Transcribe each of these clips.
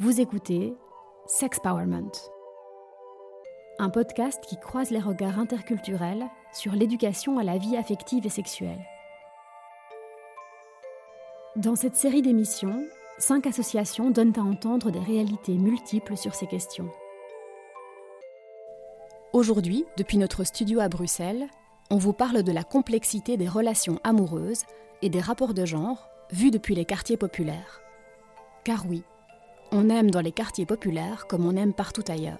Vous écoutez Sexpowerment, un podcast qui croise les regards interculturels sur l'éducation à la vie affective et sexuelle. Dans cette série d'émissions, cinq associations donnent à entendre des réalités multiples sur ces questions. Aujourd'hui, depuis notre studio à Bruxelles, on vous parle de la complexité des relations amoureuses et des rapports de genre vus depuis les quartiers populaires. Car oui, on aime dans les quartiers populaires comme on aime partout ailleurs.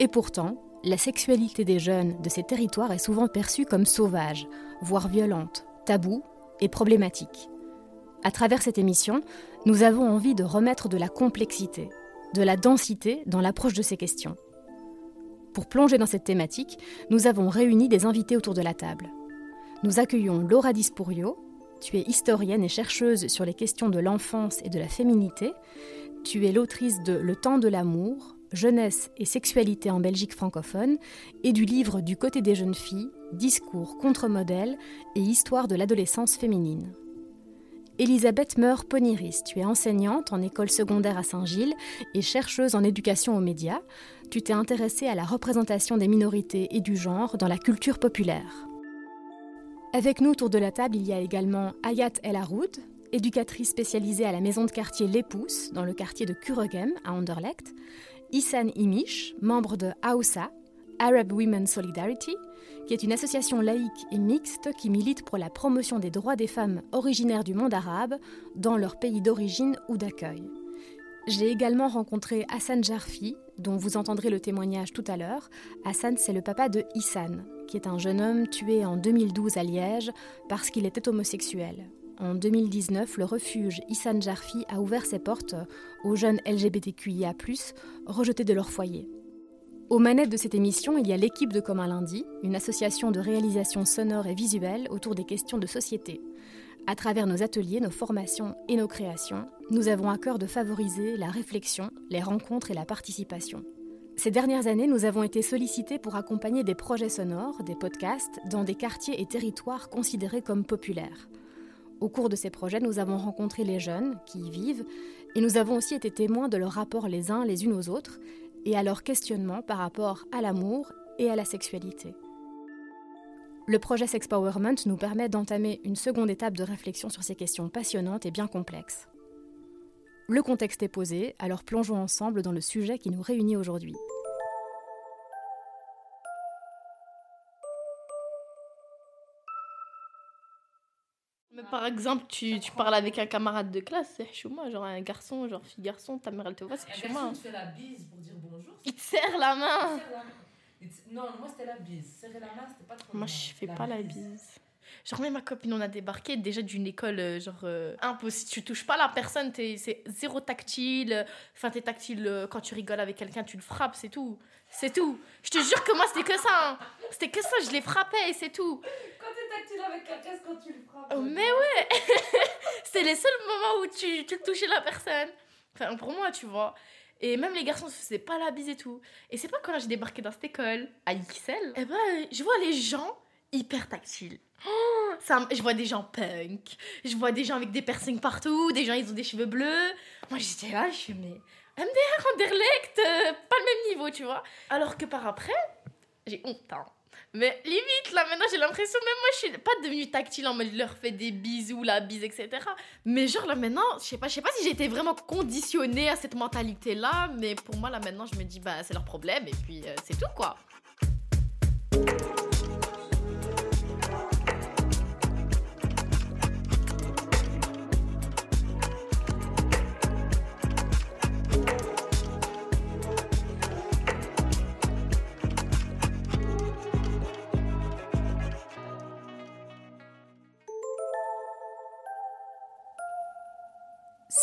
Et pourtant, la sexualité des jeunes de ces territoires est souvent perçue comme sauvage, voire violente, taboue et problématique. À travers cette émission, nous avons envie de remettre de la complexité, de la densité dans l'approche de ces questions. Pour plonger dans cette thématique, nous avons réuni des invités autour de la table. Nous accueillons Laura Dispourio, tu es historienne et chercheuse sur les questions de l'enfance et de la féminité. Tu es l'autrice de Le temps de l'amour, jeunesse et sexualité en Belgique francophone et du livre Du côté des jeunes filles, discours contre-modèle et histoire de l'adolescence féminine. Elisabeth Meur-Poniris, tu es enseignante en école secondaire à Saint-Gilles et chercheuse en éducation aux médias. Tu t'es intéressée à la représentation des minorités et du genre dans la culture populaire. Avec nous autour de la table, il y a également Ayat El Haroud, éducatrice spécialisée à la maison de quartier Les dans le quartier de Kuregem, à Anderlecht, Issan Imish, membre de AOSA, Arab Women Solidarity, qui est une association laïque et mixte qui milite pour la promotion des droits des femmes originaires du monde arabe dans leur pays d'origine ou d'accueil. J'ai également rencontré Hassan Jarfi, dont vous entendrez le témoignage tout à l'heure. Hassan, c'est le papa de Issan, qui est un jeune homme tué en 2012 à Liège parce qu'il était homosexuel. En 2019, le refuge Issan Jarfi a ouvert ses portes aux jeunes LGBTQIA, rejetés de leur foyer. Aux manettes de cette émission, il y a l'équipe de Commun Lundi, une association de réalisation sonore et visuelle autour des questions de société. À travers nos ateliers, nos formations et nos créations, nous avons à cœur de favoriser la réflexion, les rencontres et la participation. Ces dernières années, nous avons été sollicités pour accompagner des projets sonores, des podcasts, dans des quartiers et territoires considérés comme populaires. Au cours de ces projets, nous avons rencontré les jeunes qui y vivent et nous avons aussi été témoins de leurs rapports les uns les unes aux autres et à leurs questionnements par rapport à l'amour et à la sexualité. Le projet Sexpowerment nous permet d'entamer une seconde étape de réflexion sur ces questions passionnantes et bien complexes. Le contexte est posé, alors plongeons ensemble dans le sujet qui nous réunit aujourd'hui. Mais par exemple, tu, tu, parles avec un camarade de classe, c'est chouma, genre un garçon, genre fille garçon, ta mère elle te voit, c'est chouma. Il te fait la bise pour dire bonjour. Il te serre la main. Non, moi c'était la bise. Serrer la main, c'était pas trop Moi je fais pas la bise. Genre, même ma copine, on a débarqué déjà d'une école, euh, genre, euh, impossible. Tu touches pas la personne, c'est zéro tactile. Enfin, t'es tactile euh, quand tu rigoles avec quelqu'un, tu le frappes, c'est tout. C'est tout. Je te jure que moi, c'était que ça. Hein. C'était que ça, je les frappais et c'est tout. Quand t'es tactile avec quelqu'un, c'est quand tu le frappes. Oh, mais ouais C'est les seuls moments où tu, tu touchais la personne. Enfin, pour moi, tu vois. Et même les garçons se faisaient pas la bise et tout. Et c'est pas quand j'ai débarqué dans cette école, à XL, eh ben, je vois les gens hyper tactiles. Oh, ça, je vois des gens punk, je vois des gens avec des piercings partout, des gens ils ont des cheveux bleus. Moi j'étais là, je suis mais MDR, Anderlecht, euh, pas le même niveau, tu vois. Alors que par après, j'ai honte. Hein. Mais limite, là maintenant j'ai l'impression, même moi je suis pas devenue tactile en mode je leur fais des bisous, la bise, etc. Mais genre là maintenant, je sais pas, je sais pas si été vraiment conditionnée à cette mentalité là, mais pour moi là maintenant je me dis bah c'est leur problème et puis euh, c'est tout quoi.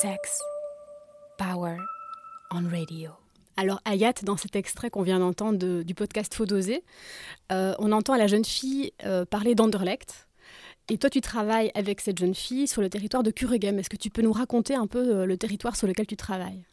Sex, Power on Radio. Alors Ayat, dans cet extrait qu'on vient d'entendre du podcast Faux dosé, euh, on entend la jeune fille euh, parler d'Anderlecht. Et toi, tu travailles avec cette jeune fille sur le territoire de Kuregem. Est-ce que tu peux nous raconter un peu euh, le territoire sur lequel tu travailles?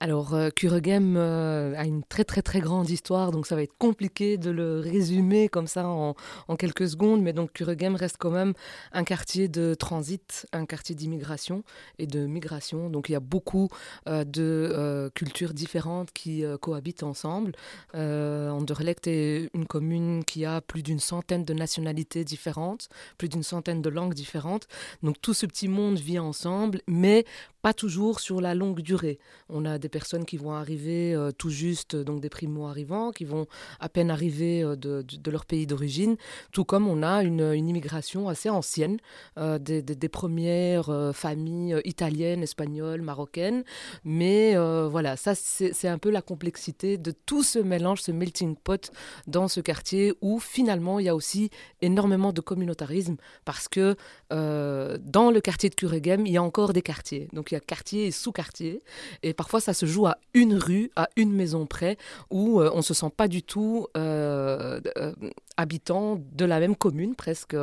Alors, euh, euh, a une très très très grande histoire, donc ça va être compliqué de le résumer comme ça en, quelques secondes, mais donc Kuregem reste quand même un quartier de transit, un quartier d'immigration et de migration, donc il y a beaucoup euh, de cultures différentes qui cohabitent ensemble. Anderlecht est une commune qui a plus d'une centaine de nationalités différentes, plus d'une centaine de langues différentes, donc tout ce petit monde vit ensemble, mais toujours sur la longue durée. On a des personnes qui vont arriver euh, tout juste, donc des primo-arrivants, qui vont à peine arriver euh, de, leur pays d'origine, tout comme on a une, immigration assez ancienne euh, des, premières familles italiennes, espagnoles, marocaines. Mais voilà, ça c'est un peu la complexité de tout ce mélange, ce melting pot dans ce quartier où finalement il y a aussi énormément de communautarisme parce que dans le quartier de Kuregem, il y a encore des quartiers. Donc il y a quartier et sous-quartier. Et parfois, ça se joue à une rue, à une maison près, où euh, on ne se sent pas du tout euh, euh, habitant de la même commune, presque.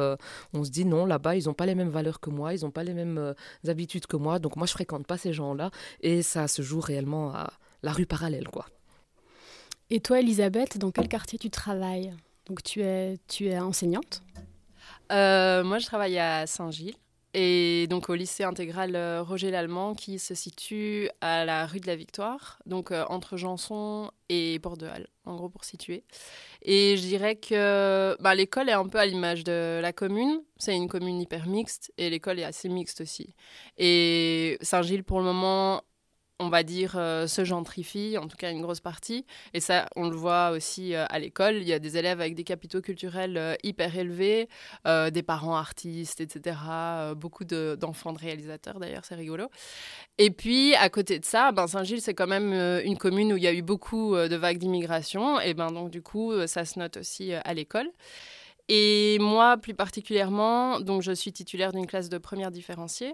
On se dit non, là-bas, ils n'ont pas les mêmes valeurs que moi, ils n'ont pas les mêmes habitudes que moi. Donc moi, je fréquente pas ces gens-là. Et ça se joue réellement à la rue parallèle, quoi. Et toi, Elisabeth, dans quel quartier tu travailles? Donc tu es, tu es enseignante? Moi, je travaille à Saint-Gilles et donc au lycée intégral euh, Roger Lallemand qui se situe à la rue de la Victoire, donc euh, entre Janson et Halle, en gros pour situer. Et je dirais que bah, l'école est un peu à l'image de la commune. C'est une commune hyper mixte et l'école est assez mixte aussi. Et Saint-Gilles pour le moment on va dire, euh, se gentrifie, en tout cas une grosse partie. Et ça, on le voit aussi euh, à l'école. Il y a des élèves avec des capitaux culturels euh, hyper élevés, des parents artistes, etc. beaucoup d'enfants de, réalisateurs, d'ailleurs, c'est rigolo. Et puis, à côté de ça, ben, Saint-Gilles, c'est quand même une commune où il y a eu beaucoup de vagues d'immigration. Et ben, donc, du coup, ça se note aussi à l'école. Et moi, plus particulièrement, donc, je suis titulaire d'une classe de première différenciée.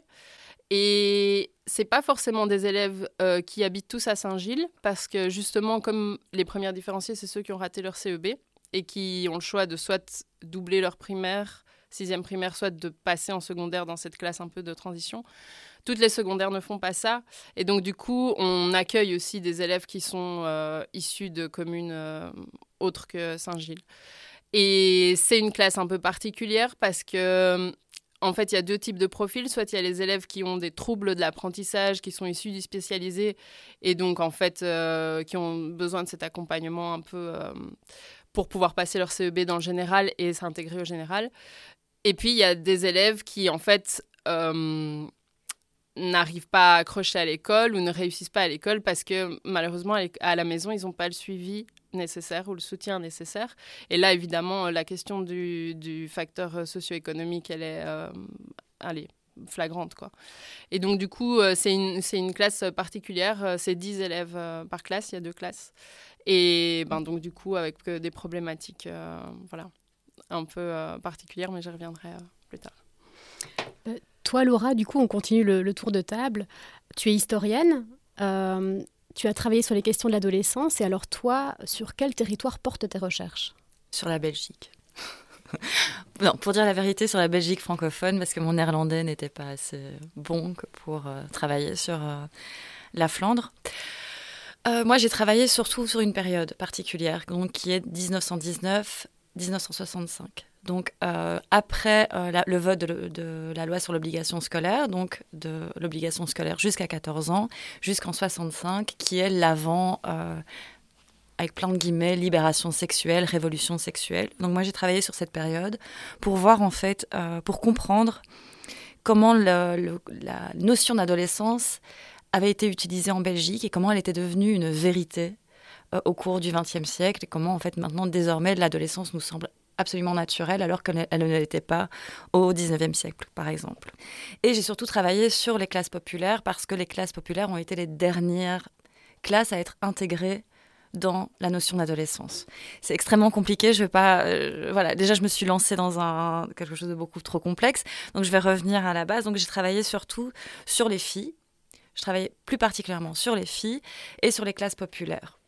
Et c'est pas forcément des élèves euh, qui habitent tous à Saint-Gilles, parce que justement, comme les premières différenciées, c'est ceux qui ont raté leur CEB et qui ont le choix de soit doubler leur primaire, sixième primaire, soit de passer en secondaire dans cette classe un peu de transition. Toutes les secondaires ne font pas ça. Et donc, du coup, on accueille aussi des élèves qui sont euh, issus de communes euh, autres que Saint-Gilles. Et c'est une classe un peu particulière parce que en fait, il y a deux types de profils. Soit il y a les élèves qui ont des troubles de l'apprentissage, qui sont issus du spécialisé, et donc en fait, euh, qui ont besoin de cet accompagnement un peu euh, pour pouvoir passer leur CEB dans le général et s'intégrer au général. Et puis, il y a des élèves qui, en fait, euh, n'arrivent pas à accrocher à l'école ou ne réussissent pas à l'école parce que malheureusement, à la maison, ils n'ont pas le suivi nécessaire ou le soutien nécessaire. Et là, évidemment, la question du, du facteur socio-économique, elle est, euh, allez, flagrante. Quoi. Et donc, du coup, euh, c'est une, une, classe particulière. Euh, c'est 10 élèves par classe, il y a deux classes. Et ben, donc, du coup, avec des problématiques voilà, un peu particulières, mais j'y reviendrai plus tard. Toi, Laura, du coup, on continue le tour de table. Tu es historienne. Tu as travaillé sur les questions de l'adolescence et alors toi, sur quel territoire portent tes recherches? Sur la Belgique. non, pour dire la vérité, sur la Belgique francophone, parce que mon néerlandais n'était pas assez bon pour euh, travailler sur euh, la Flandre. Euh, moi, j'ai travaillé surtout sur une période particulière, donc qui est 1919-1965 donc euh, après euh, le vote de, la loi sur l'obligation scolaire, donc de l'obligation scolaire jusqu'à 14 ans, jusqu'en 65, qui est l'avant, euh, avec plein de guillemets, libération sexuelle, révolution sexuelle. Donc moi j'ai travaillé sur cette période pour voir en fait, pour comprendre comment la notion d'adolescence avait été utilisée en Belgique et comment elle était devenue une vérité au cours du XXe siècle et comment en fait maintenant désormais l'adolescence nous semble absolument naturelle alors qu'elle ne l'était pas au 19e siècle, par exemple. Et j'ai surtout travaillé sur les classes populaires parce que les classes populaires ont été les dernières classes à être intégrées dans la notion d'adolescence. C'est extrêmement compliqué, je vais pas euh, voilà, déjà je me suis lancée dans quelque chose de beaucoup trop complexe. Donc je vais revenir à la base. Donc j'ai travaillé surtout sur les filles. Je travaillais plus particulièrement sur les filles et sur les classes populaires.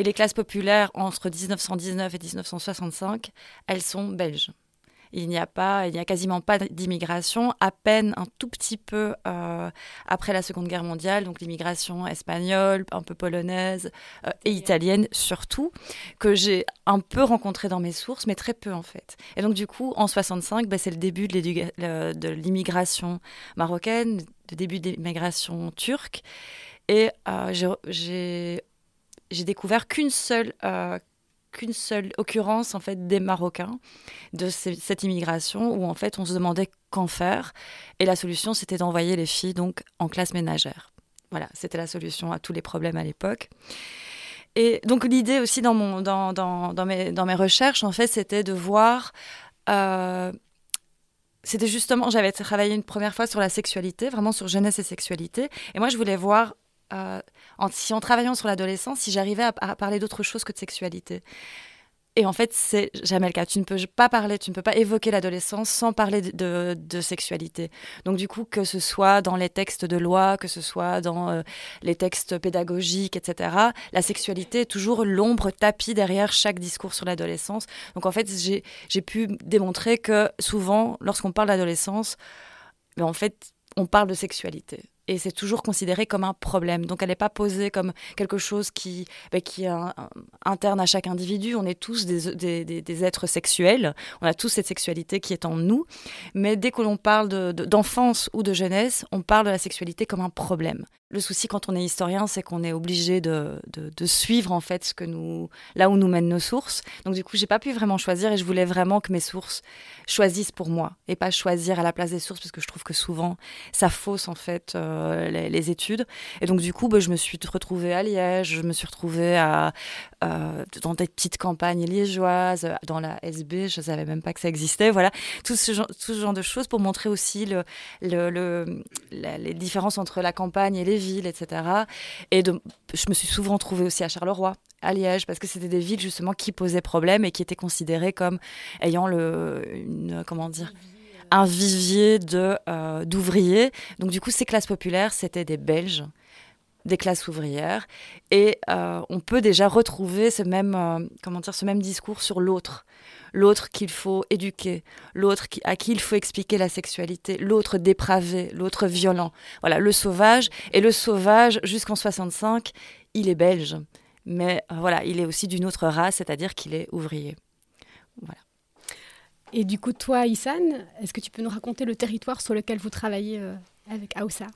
Et les classes populaires entre 1919 et 1965, elles sont belges. Il n'y a pas, il n'y a quasiment pas d'immigration, à peine un tout petit peu euh, après la Seconde Guerre mondiale, donc l'immigration espagnole, un peu polonaise euh, et italienne surtout, que j'ai un peu rencontré dans mes sources, mais très peu en fait. Et donc du coup, en 65, ben, c'est le début de l'immigration marocaine, le début de l'immigration turque, et euh, j'ai découvert qu'une seule qu'une seule occurrence en fait des Marocains de cette immigration où en fait on se demandait qu'en faire et la solution c'était d'envoyer les filles donc en classe ménagère. Voilà, c'était la solution à tous les problèmes à l'époque. Et donc l'idée aussi dans, mon, dans, dans, dans, mes, dans mes recherches en fait c'était de voir euh, c'était justement, j'avais travaillé une première fois sur la sexualité, vraiment sur jeunesse et sexualité. Et moi, je voulais voir euh, en, si en travaillant sur l'adolescence, si j'arrivais à, parler d'autre chose que de sexualité. Et en fait, c'est jamais le cas. Tu ne peux pas parler, tu ne peux pas évoquer l'adolescence sans parler de, sexualité. Donc du coup, que ce soit dans les textes de loi, que ce soit dans euh, les textes pédagogiques, etc., la sexualité est toujours l'ombre tapis derrière chaque discours sur l'adolescence. Donc en fait, j'ai pu démontrer que souvent, lorsqu'on parle d'adolescence, ben, en fait, on parle de sexualité et c'est toujours considéré comme un problème. Donc elle n'est pas posée comme quelque chose qui, bah, qui est interne à chaque individu. On est tous des, des, des, êtres sexuels, on a tous cette sexualité qui est en nous, mais dès que l'on parle d'enfance ou de jeunesse, on parle de la sexualité comme un problème. Le souci quand on est historien, c'est qu'on est obligé de, suivre en fait ce que nous, là où nous mènent nos sources. Donc du coup, j'ai pas pu vraiment choisir et je voulais vraiment que mes sources choisissent pour moi et pas choisir à la place des sources parce que je trouve que souvent ça fausse en fait euh, les, études. Et donc du coup, bah, je me suis retrouvée à Liège, je me suis retrouvée euh, dans des petites campagnes liégeoises, dans la SB, je savais même pas que ça existait. Voilà, tout ce genre, de choses pour montrer aussi le, le, le les différences entre la campagne et les villes, etc. Et je me suis souvent trouvée aussi à Charleroi, à Liège, parce que c'était des villes justement qui posaient problème et qui étaient considérées comme ayant le, comment dire, un vivier de euh, d'ouvriers. Donc du coup, ces classes populaires, c'était des Belges des classes ouvrières et euh, on peut déjà retrouver ce même euh, comment dire ce même discours sur l'autre l'autre qu'il faut éduquer, l'autre à qui il faut expliquer la sexualité, l'autre dépravé, l'autre violent. Voilà, le sauvage. Et le sauvage, jusqu'en 65, il est belge. Mais euh, voilà, il est aussi d'une autre race, c'est-à-dire qu'il est ouvrier. Voilà. Et du coup, toi, Issan, est-ce que tu peux nous raconter le territoire sur lequel vous travaillez euh, avec Aoussa?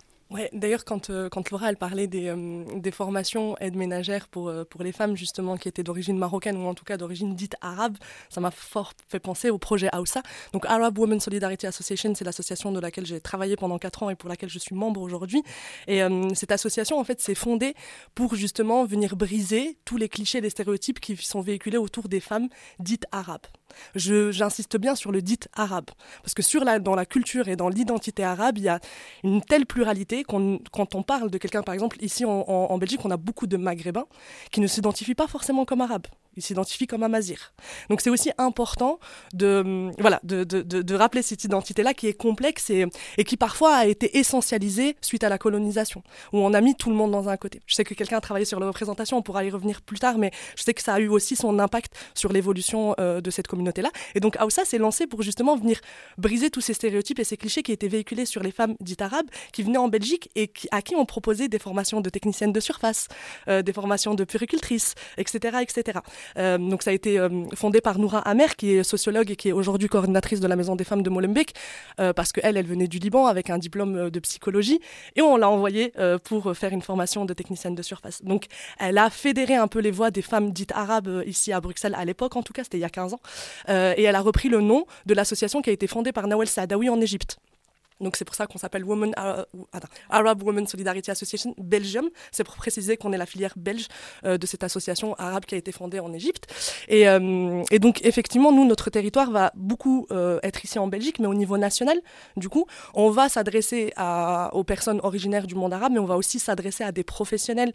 D'ailleurs, quand, euh, quand Laura elle parlait des, euh, formations aides ménagères pour, euh, pour les femmes, justement, qui étaient d'origine marocaine ou en tout cas d'origine dite arabe, ça m'a fort fait penser au projet AUSA. Donc, Arab Women Solidarity Association, c'est l'association de laquelle j'ai travaillé pendant 4 ans et pour laquelle je suis membre aujourd'hui. Et cette association, en fait, s'est fondée pour justement venir briser tous les clichés, les stéréotypes qui sont véhiculés autour des femmes dites arabes. J'insiste bien sur le dit arabe, parce que sur la, dans la culture et dans l'identité arabe, il y a une telle pluralité qu'on quand on parle de quelqu'un, par exemple, ici en, en, Belgique, on a beaucoup de maghrébins qui ne s'identifient pas forcément comme arabes il s'identifie comme un mazir. Donc c'est aussi important de, voilà, de, de, de, rappeler cette identité-là qui est complexe et, qui parfois a été essentialisée suite à la colonisation, où on a mis tout le monde dans un côté. Je sais que quelqu'un a travaillé sur la représentation, on pourra y revenir plus tard, mais je sais que ça a eu aussi son impact sur l'évolution euh, de cette communauté-là. Et donc Aoussa s'est lancé pour justement venir briser tous ces stéréotypes et ces clichés qui étaient véhiculés sur les femmes dites arabes qui venaient en Belgique et à qui on proposait des formations de techniciennes de surface, euh, des formations de puricultrices, etc. etc. Euh, donc ça a été euh, fondé par Noura Amer, qui est sociologue et qui est aujourd'hui coordinatrice de la Maison des femmes de Molenbeek, euh, parce qu'elle, elle venait du Liban avec un diplôme de psychologie, et on l'a envoyée pour faire une formation de technicienne de surface. Donc elle a fédéré un peu les voix des femmes dites arabes ici à Bruxelles à l'époque, en tout cas, c'était il y a 15 ans, et elle a repris le nom de l'association qui a été fondée par Nawel Saadawi en Égypte. Donc c'est pour ça qu'on s'appelle euh, Arab Women Solidarity Association Belgium. C'est pour préciser qu'on est la filière belge euh, de cette association arabe qui a été fondée en Égypte. Et, euh, donc effectivement, nous, notre territoire va beaucoup être ici en Belgique, mais au niveau national, du coup, on va s'adresser aux personnes originaires du monde arabe, mais on va aussi s'adresser à des professionnels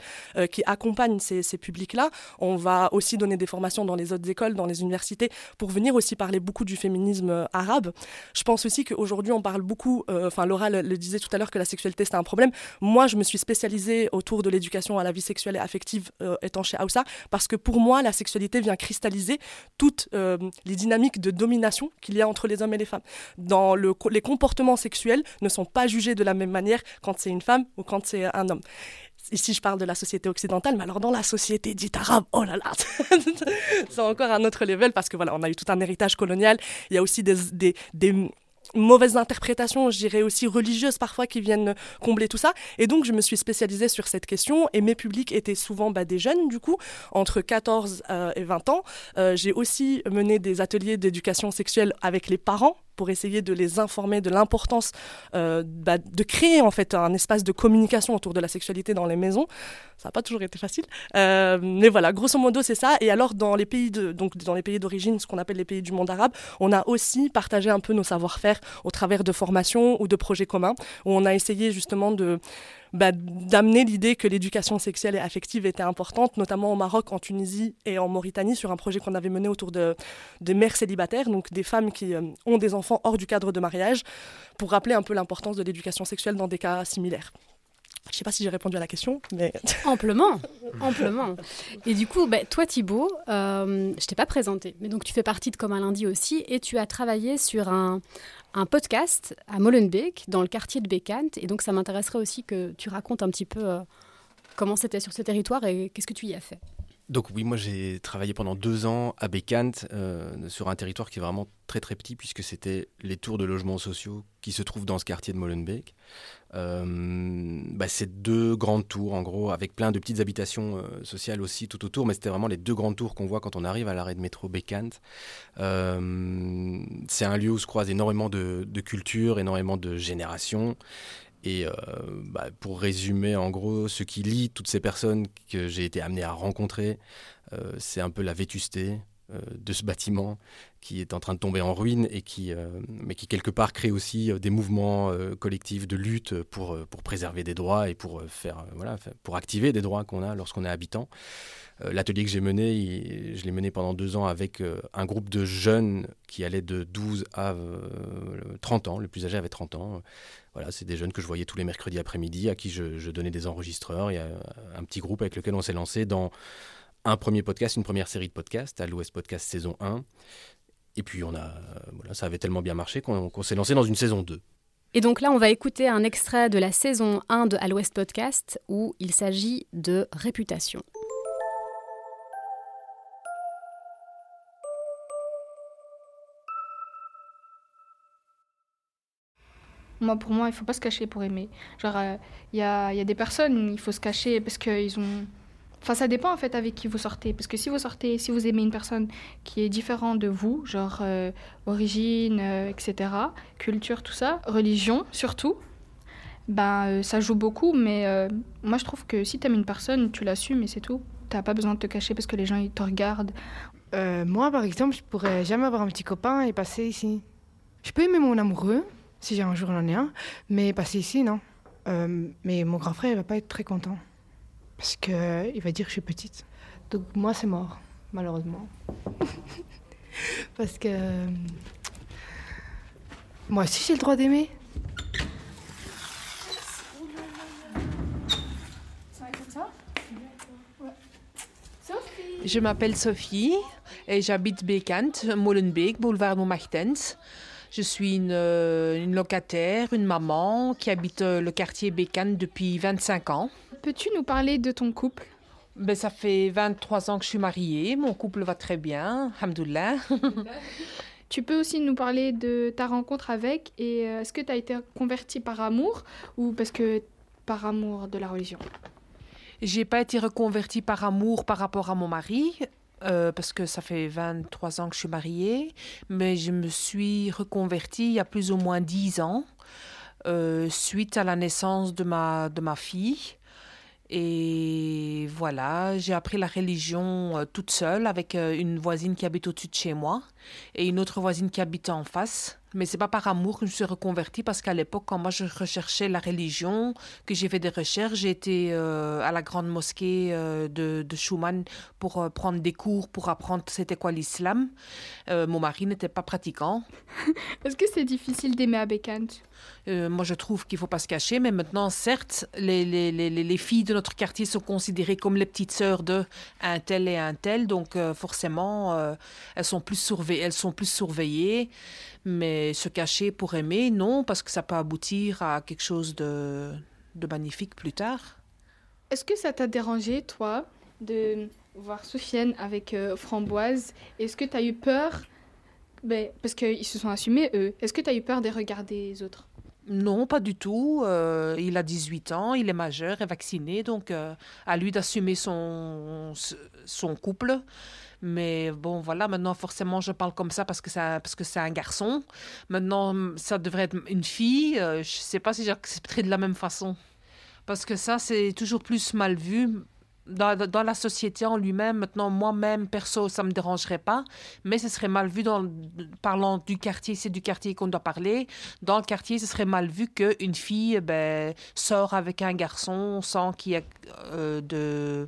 qui accompagnent ces, publics-là. On va aussi donner des formations dans les autres écoles, dans les universités, pour venir aussi parler beaucoup du féminisme arabe. Je pense aussi qu'aujourd'hui, on parle beaucoup enfin Laura le, disait tout à l'heure que la sexualité c'était un problème. Moi, je me suis spécialisée autour de l'éducation à la vie sexuelle et affective euh, étant chez Aoussa, parce que pour moi, la sexualité vient cristalliser toutes euh, les dynamiques de domination qu'il y a entre les hommes et les femmes. Dans les comportements sexuels ne sont pas jugés de la même manière quand c'est une femme ou quand c'est un homme. Ici, je parle de la société occidentale, mais alors dans la société dite arabe, oh là là, c'est encore un autre level parce que voilà, on a eu tout un héritage colonial. Il y a aussi des, des mauvaises interprétations, je dirais aussi religieuses parfois, qui viennent combler tout ça. Et donc, je me suis spécialisée sur cette question et mes publics étaient souvent bah, des jeunes, du coup, entre 14 euh, et 20 ans. Euh, J'ai aussi mené des ateliers d'éducation sexuelle avec les parents pour essayer de les informer de l'importance euh, bah, de créer en fait un espace de communication autour de la sexualité dans les maisons. Ça n'a pas toujours été facile, Euh, mais voilà, grosso modo c'est ça. Et alors dans les pays de donc dans les pays d'origine, ce qu'on appelle les pays du monde arabe, on a aussi partagé un peu nos savoir-faire au travers de formations ou de projets communs où on a essayé justement de bah, d'amener l'idée que l'éducation sexuelle et affective était importante, notamment au Maroc, en Tunisie et en Mauritanie, sur un projet qu'on avait mené autour de, mères célibataires, donc des femmes qui euh, ont des enfants hors du cadre de mariage, pour rappeler un peu l'importance de l'éducation sexuelle dans des cas similaires. Je ne sais pas si j'ai répondu à la question, mais Amplement, amplement. Et du coup, bah, toi Thibaut, euh, je t'ai pas présenté, mais donc tu fais partie de Comme un lundi aussi, et tu as travaillé sur un, podcast à Molenbeek, dans le quartier de Bécante, et donc ça m'intéresserait aussi que tu racontes un petit peu euh, comment c'était sur ce territoire et qu'est-ce que tu y as fait. Donc oui, moi j'ai travaillé pendant deux ans à Bécante, euh, sur un territoire qui est vraiment très très petit, puisque c'était les tours de logements sociaux qui se trouvent dans ce quartier de Molenbeek. Euh, bah, c'est deux grandes tours, en gros, avec plein de petites habitations euh, sociales aussi tout autour, mais c'était vraiment les deux grandes tours qu'on voit quand on arrive à l'arrêt de métro Bécante. Euh, c'est un lieu où se croisent énormément de, de cultures, énormément de générations. Et euh, bah, pour résumer, en gros, ce qui lie toutes ces personnes que j'ai été amené à rencontrer, euh, c'est un peu la vétusté de ce bâtiment qui est en train de tomber en ruine et qui, euh, mais qui quelque part crée aussi euh, des mouvements euh, collectifs de lutte pour, euh, pour préserver des droits et pour euh, faire, euh, voilà, pour activer des droits qu'on a lorsqu'on est habitant. Euh, L'atelier que j'ai mené, je l'ai mené pendant deux ans avec euh, un groupe de jeunes qui allaient de 12 à euh, 30 ans. Le plus âgé avait 30 ans. Voilà, c'est des jeunes que je voyais tous les mercredis après-midi, à qui je, je donnais des enregistreurs. Il y a un petit groupe avec lequel on s'est lancé dans un premier podcast, une première série de podcasts, à l'Ouest Podcast saison 1. Et puis on a, euh, voilà, ça avait tellement bien marché qu'on s'est lancé dans une saison 2. Et donc là, on va écouter un extrait de la saison 1 de À l'Ouest Podcast où il s'agit de réputation. Moi, pour moi, il faut pas se cacher pour aimer. Genre, il y, a, y a des personnes, il faut se cacher parce qu'ils ont. Enfin, ça dépend en fait avec qui vous sortez. Parce que si vous sortez, si vous aimez une personne qui est différente de vous, genre euh, origine, euh, etc., culture, tout ça, religion surtout, ben euh, ça joue beaucoup. Mais moi, je trouve que si tu aimes une personne, tu l'assumes et c'est tout. T'as pas besoin de te cacher parce que les gens ils te regardent. Moi, par exemple, je pourrais jamais avoir un petit copain et passer ici. Je peux aimer mon amoureux, si j'ai un jour j'en ai mais passer ici, non. Mais mon grand frère, il va pas être très content. Parce que euh, il va dire que je suis petite. Donc moi, c'est mort, malheureusement. parce que... euh, Moi aussi, j'ai le droit d'aimer. Je m'appelle Sophie et j'habite Bécante, Molenbeek, boulevard Montmartens. Je suis une, euh, locataire, une maman qui habite euh, le quartier Bécante depuis 25 ans. Peux-tu nous parler de ton couple? Ben, ça fait 23 ans que je suis mariée, mon couple va très bien, hamdoullah. Tu peux aussi nous parler de ta rencontre avec et euh, est-ce que tu as été convertie par amour ou parce que par amour de la religion? J'ai pas été reconvertie par amour par rapport à mon mari, euh, parce que ça fait 23 ans que je suis mariée, mais je me suis reconvertie il y a plus ou moins 10 ans, euh, suite à la naissance de ma, de ma fille. Et voilà, j'ai appris la religion euh, toute seule avec euh, une voisine qui habite au-dessus de chez moi et une autre voisine qui habite en face. Mais c'est pas par amour que je me suis reconvertie parce qu'à l'époque, quand moi je recherchais la religion, que j'ai fait des recherches, j'ai été euh, à la grande mosquée euh, de, de Schumann pour euh, prendre des cours pour apprendre c'était quoi l'islam. mon mari n'était pas pratiquant. Est-ce que c'est difficile d'aimer à Bécant Moi, je trouve qu'il faut pas se cacher, mais maintenant, certes, les, les, les, les, filles de notre quartier sont considérées comme les petites sœurs de un tel et un tel, donc forcément, elles sont plus surveillées. Elles sont plus surveillées. Mais se cacher pour aimer, non, parce que ça peut aboutir à quelque chose de, de magnifique plus tard. Est-ce que ça t'a dérangé, toi, de voir Sofiane avec euh, Framboise? Est-ce que tu as eu peur? Ben, Parce qu'ils se sont assumés, eux. Est-ce que tu as eu peur de regarder les autres? Non, pas du tout. Euh, il a 18 ans, il est majeur, est vacciné, donc euh, à lui d'assumer son, son couple. Mais bon, voilà, maintenant, forcément, je parle comme ça parce que, ça, parce que c'est un garçon. Maintenant, ça devrait être une fille. Euh, je ne sais pas si j'accepterais de la même façon. Parce que ça, c'est toujours plus mal vu. Dans, dans, la société en lui-même, maintenant, moi-même, perso, ça ne me dérangerait pas, mais ce serait mal vu, dans, parlant du quartier, c'est du quartier qu'on doit parler. Dans le quartier, ce serait mal vu qu'une fille ben, sort avec un garçon sans qu'il y ait euh, de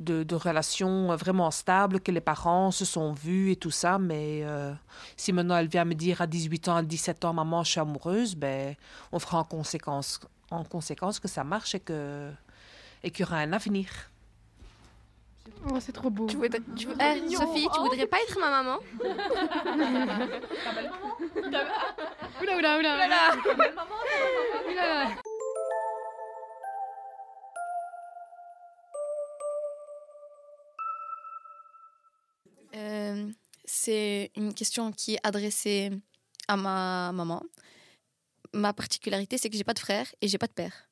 de, relations vraiment stables, que les parents se sont vus et tout ça. Mais euh, si maintenant elle vient me dire à 18 ans, à 17 ans, maman, je suis amoureuse, ben, on fera en conséquence, en conséquence que ça marche et que et qu'il y aura un avenir. Oh, c'est trop beau. Tu tu eh, Sophie, tu voudrais pas être ma maman? Ta belle maman? Oula, oula, oula. oula. Ta belle maman, Euh, c'est une question qui est adressée à ma maman. Ma particularité, c'est que j'ai pas de frère et j'ai pas de père.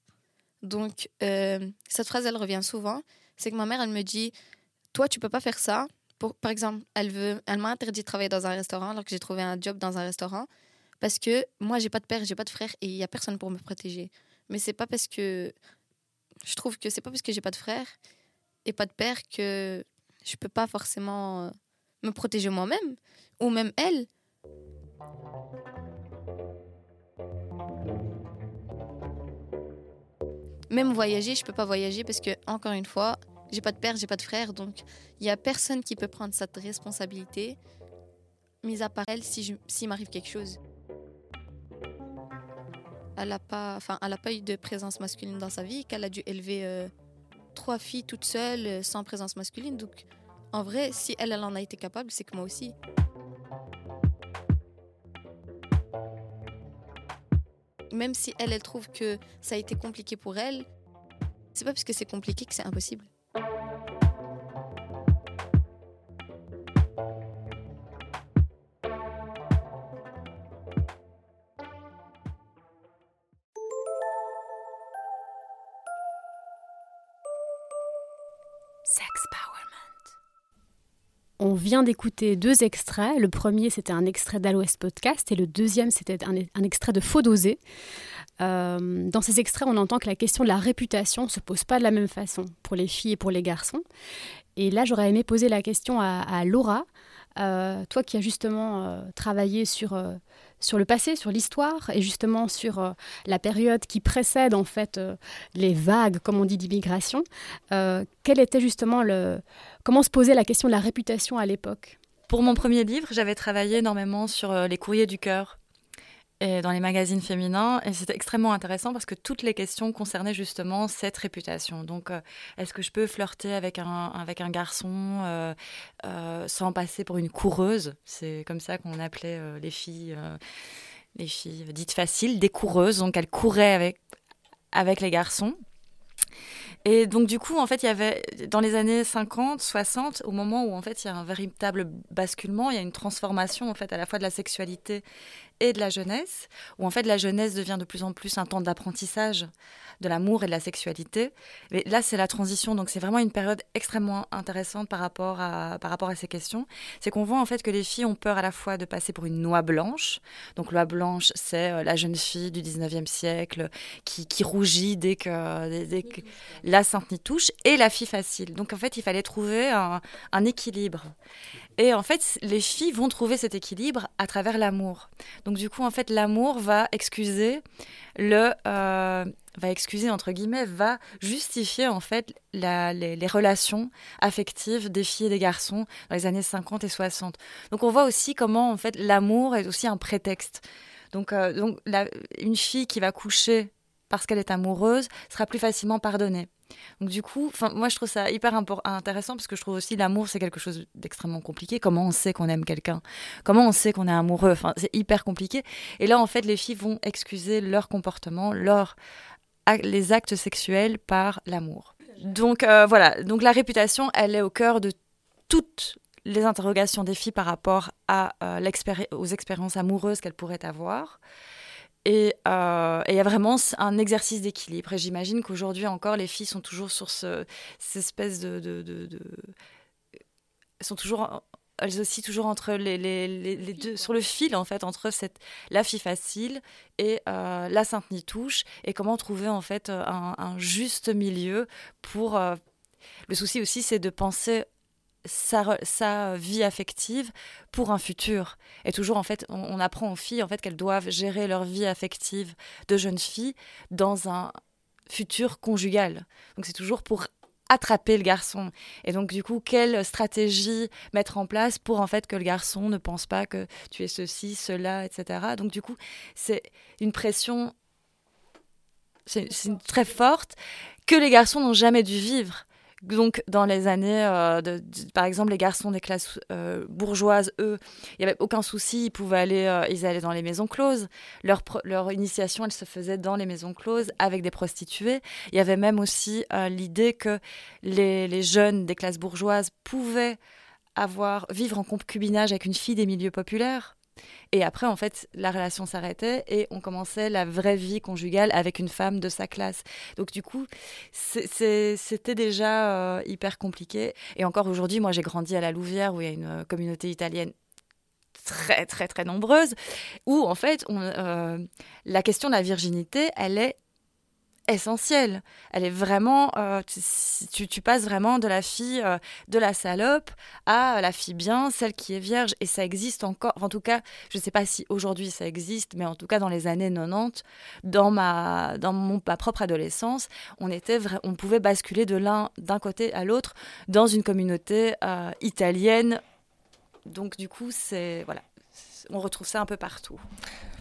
Donc, euh, cette phrase, elle revient souvent. C'est que ma mère, elle me dit Toi, tu peux pas faire ça. Pour, par exemple, elle, veut, elle m'a interdit de travailler dans un restaurant alors que j'ai trouvé un job dans un restaurant parce que moi, j'ai pas de père, j'ai pas de frère et il y a personne pour me protéger. Mais c'est pas parce que. Je trouve que c'est pas parce que j'ai pas de frère et pas de père que je peux pas forcément me protéger moi-même, ou même elle. Même voyager, je peux pas voyager parce que, encore une fois, j'ai pas de père, j'ai pas de frère, donc il y a personne qui peut prendre cette responsabilité, mis à part elle, si s'il m'arrive quelque chose. Elle n'a pas, enfin, elle a pas eu de présence masculine dans sa vie, qu'elle a dû élever euh, trois filles toute seule, euh, sans présence masculine, donc en vrai, si elle, elle en a été capable, c'est que moi aussi. Même si elle, elle trouve que ça a été compliqué pour elle, c'est pas parce que c'est compliqué que c'est impossible. Vient d'écouter deux extraits. Le premier, c'était un extrait d'Al-Ouest Podcast et le deuxième, c'était un, extrait de Faux Dosé. Euh, dans ces extraits, on entend que la question de la réputation ne se pose pas de la même façon pour les filles et pour les garçons. Et là, j'aurais aimé poser la question à, Laura, euh, toi qui as justement euh, travaillé sur sur le passé, sur l'histoire et justement sur euh, la période qui précède en fait euh, les vagues, comme on dit, d'immigration. Euh, quel était justement le comment se posait la question de la réputation à l'époque? Pour mon premier livre, j'avais travaillé énormément sur les courriers du cœur et dans les magazines féminins. Et c'était extrêmement intéressant parce que toutes les questions concernaient justement cette réputation. Donc, euh, est-ce que je peux flirter avec un, garçon euh, euh, sans passer pour une coureuse? C'est comme ça qu'on appelait les filles, les filles dites faciles, des coureuses. Donc, elles couraient avec les garçons. Et donc, du coup, en fait, il y avait, dans les années 50, 60, au moment où, en fait, il y a un véritable basculement, il y a une transformation, en fait, à la fois de la sexualité et de la jeunesse, où, en fait, la jeunesse devient de plus en plus un temps d'apprentissage de l'amour et de la sexualité. Mais là, c'est la transition, donc c'est vraiment une période extrêmement intéressante par rapport à, par rapport à ces questions. C'est qu'on voit, en fait, que les filles ont peur à la fois de passer pour une noix blanche. Donc, noix blanche, c'est euh, la jeune fille du 19e siècle qui, rougit dès que, dès que la sainte n'y touche, et la fille facile. Donc en fait, il fallait trouver un, équilibre. Et en fait, les filles vont trouver cet équilibre à travers l'amour. Donc du coup, en fait, l'amour va excuser le, euh, va excuser entre guillemets, va justifier en fait les, relations affectives des filles et des garçons dans les années 50 et 60. Donc on voit aussi comment en fait l'amour est aussi un prétexte. Donc, euh, donc une fille qui va coucher parce qu'elle est amoureuse sera plus facilement pardonnée. Donc du coup, moi je trouve ça hyper intéressant parce que je trouve aussi l'amour c'est quelque chose d'extrêmement compliqué. Comment on sait qu'on aime quelqu'un? Comment on sait qu'on est amoureux? Enfin, c'est hyper compliqué. Et là en fait, les filles vont excuser leur comportement, leur les actes sexuels par l'amour. Donc euh, voilà, donc la réputation, elle est au cœur de toutes les interrogations des filles par rapport euh, aux expériences amoureuses qu'elles pourraient avoir. Et euh, il y a vraiment un exercice d'équilibre. Et j'imagine qu'aujourd'hui encore, les filles sont toujours sur ce, cette espèce de, de, de, sont toujours elles aussi toujours entre les, deux, sur le fil en fait, entre cette, la fille facile et euh, la sainte nitouche, et comment trouver en fait un, un juste milieu pour... Euh, le souci aussi, c'est de penser sa, vie affective pour un futur. Et toujours, en fait, on, apprend aux filles en fait, qu'elles doivent gérer leur vie affective de jeunes filles dans un futur conjugal. Donc c'est toujours pour attraper le garçon. Et donc, du coup, quelle stratégie mettre en place pour en fait que le garçon ne pense pas que tu es ceci, cela, etc. Donc, du coup, c'est une pression c'est très forte que les garçons n'ont jamais dû vivre donc dans les années, euh, de, par exemple, les garçons des classes euh, bourgeoises, eux, il n'y avait aucun souci, ils pouvaient aller, euh, ils allaient dans les maisons closes. Leur, initiation, elle se faisait dans les maisons closes avec des prostituées. Il y avait même aussi l'idée que les, les jeunes des classes bourgeoises pouvaient avoir vivre en concubinage avec une fille des milieux populaires. Et après, en fait, la relation s'arrêtait et on commençait la vraie vie conjugale avec une femme de sa classe. Donc, du coup, c'était déjà euh, hyper compliqué. Et encore aujourd'hui, moi, j'ai grandi à la Louvière où il y a une euh, communauté italienne très, très, très nombreuse, où, en fait, on, euh, la question de la virginité, elle est essentielle. Elle est vraiment, euh, tu, tu, passes vraiment de la fille euh, de la salope à la fille bien, celle qui est vierge. Et ça existe encore, en tout cas, je ne sais pas si aujourd'hui ça existe, mais en tout cas dans les années 90, dans ma, dans mon, ma propre adolescence, on, était on pouvait basculer de l'un d'un côté à l'autre dans une communauté euh, italienne. Donc du coup, c'est voilà, on retrouve ça un peu partout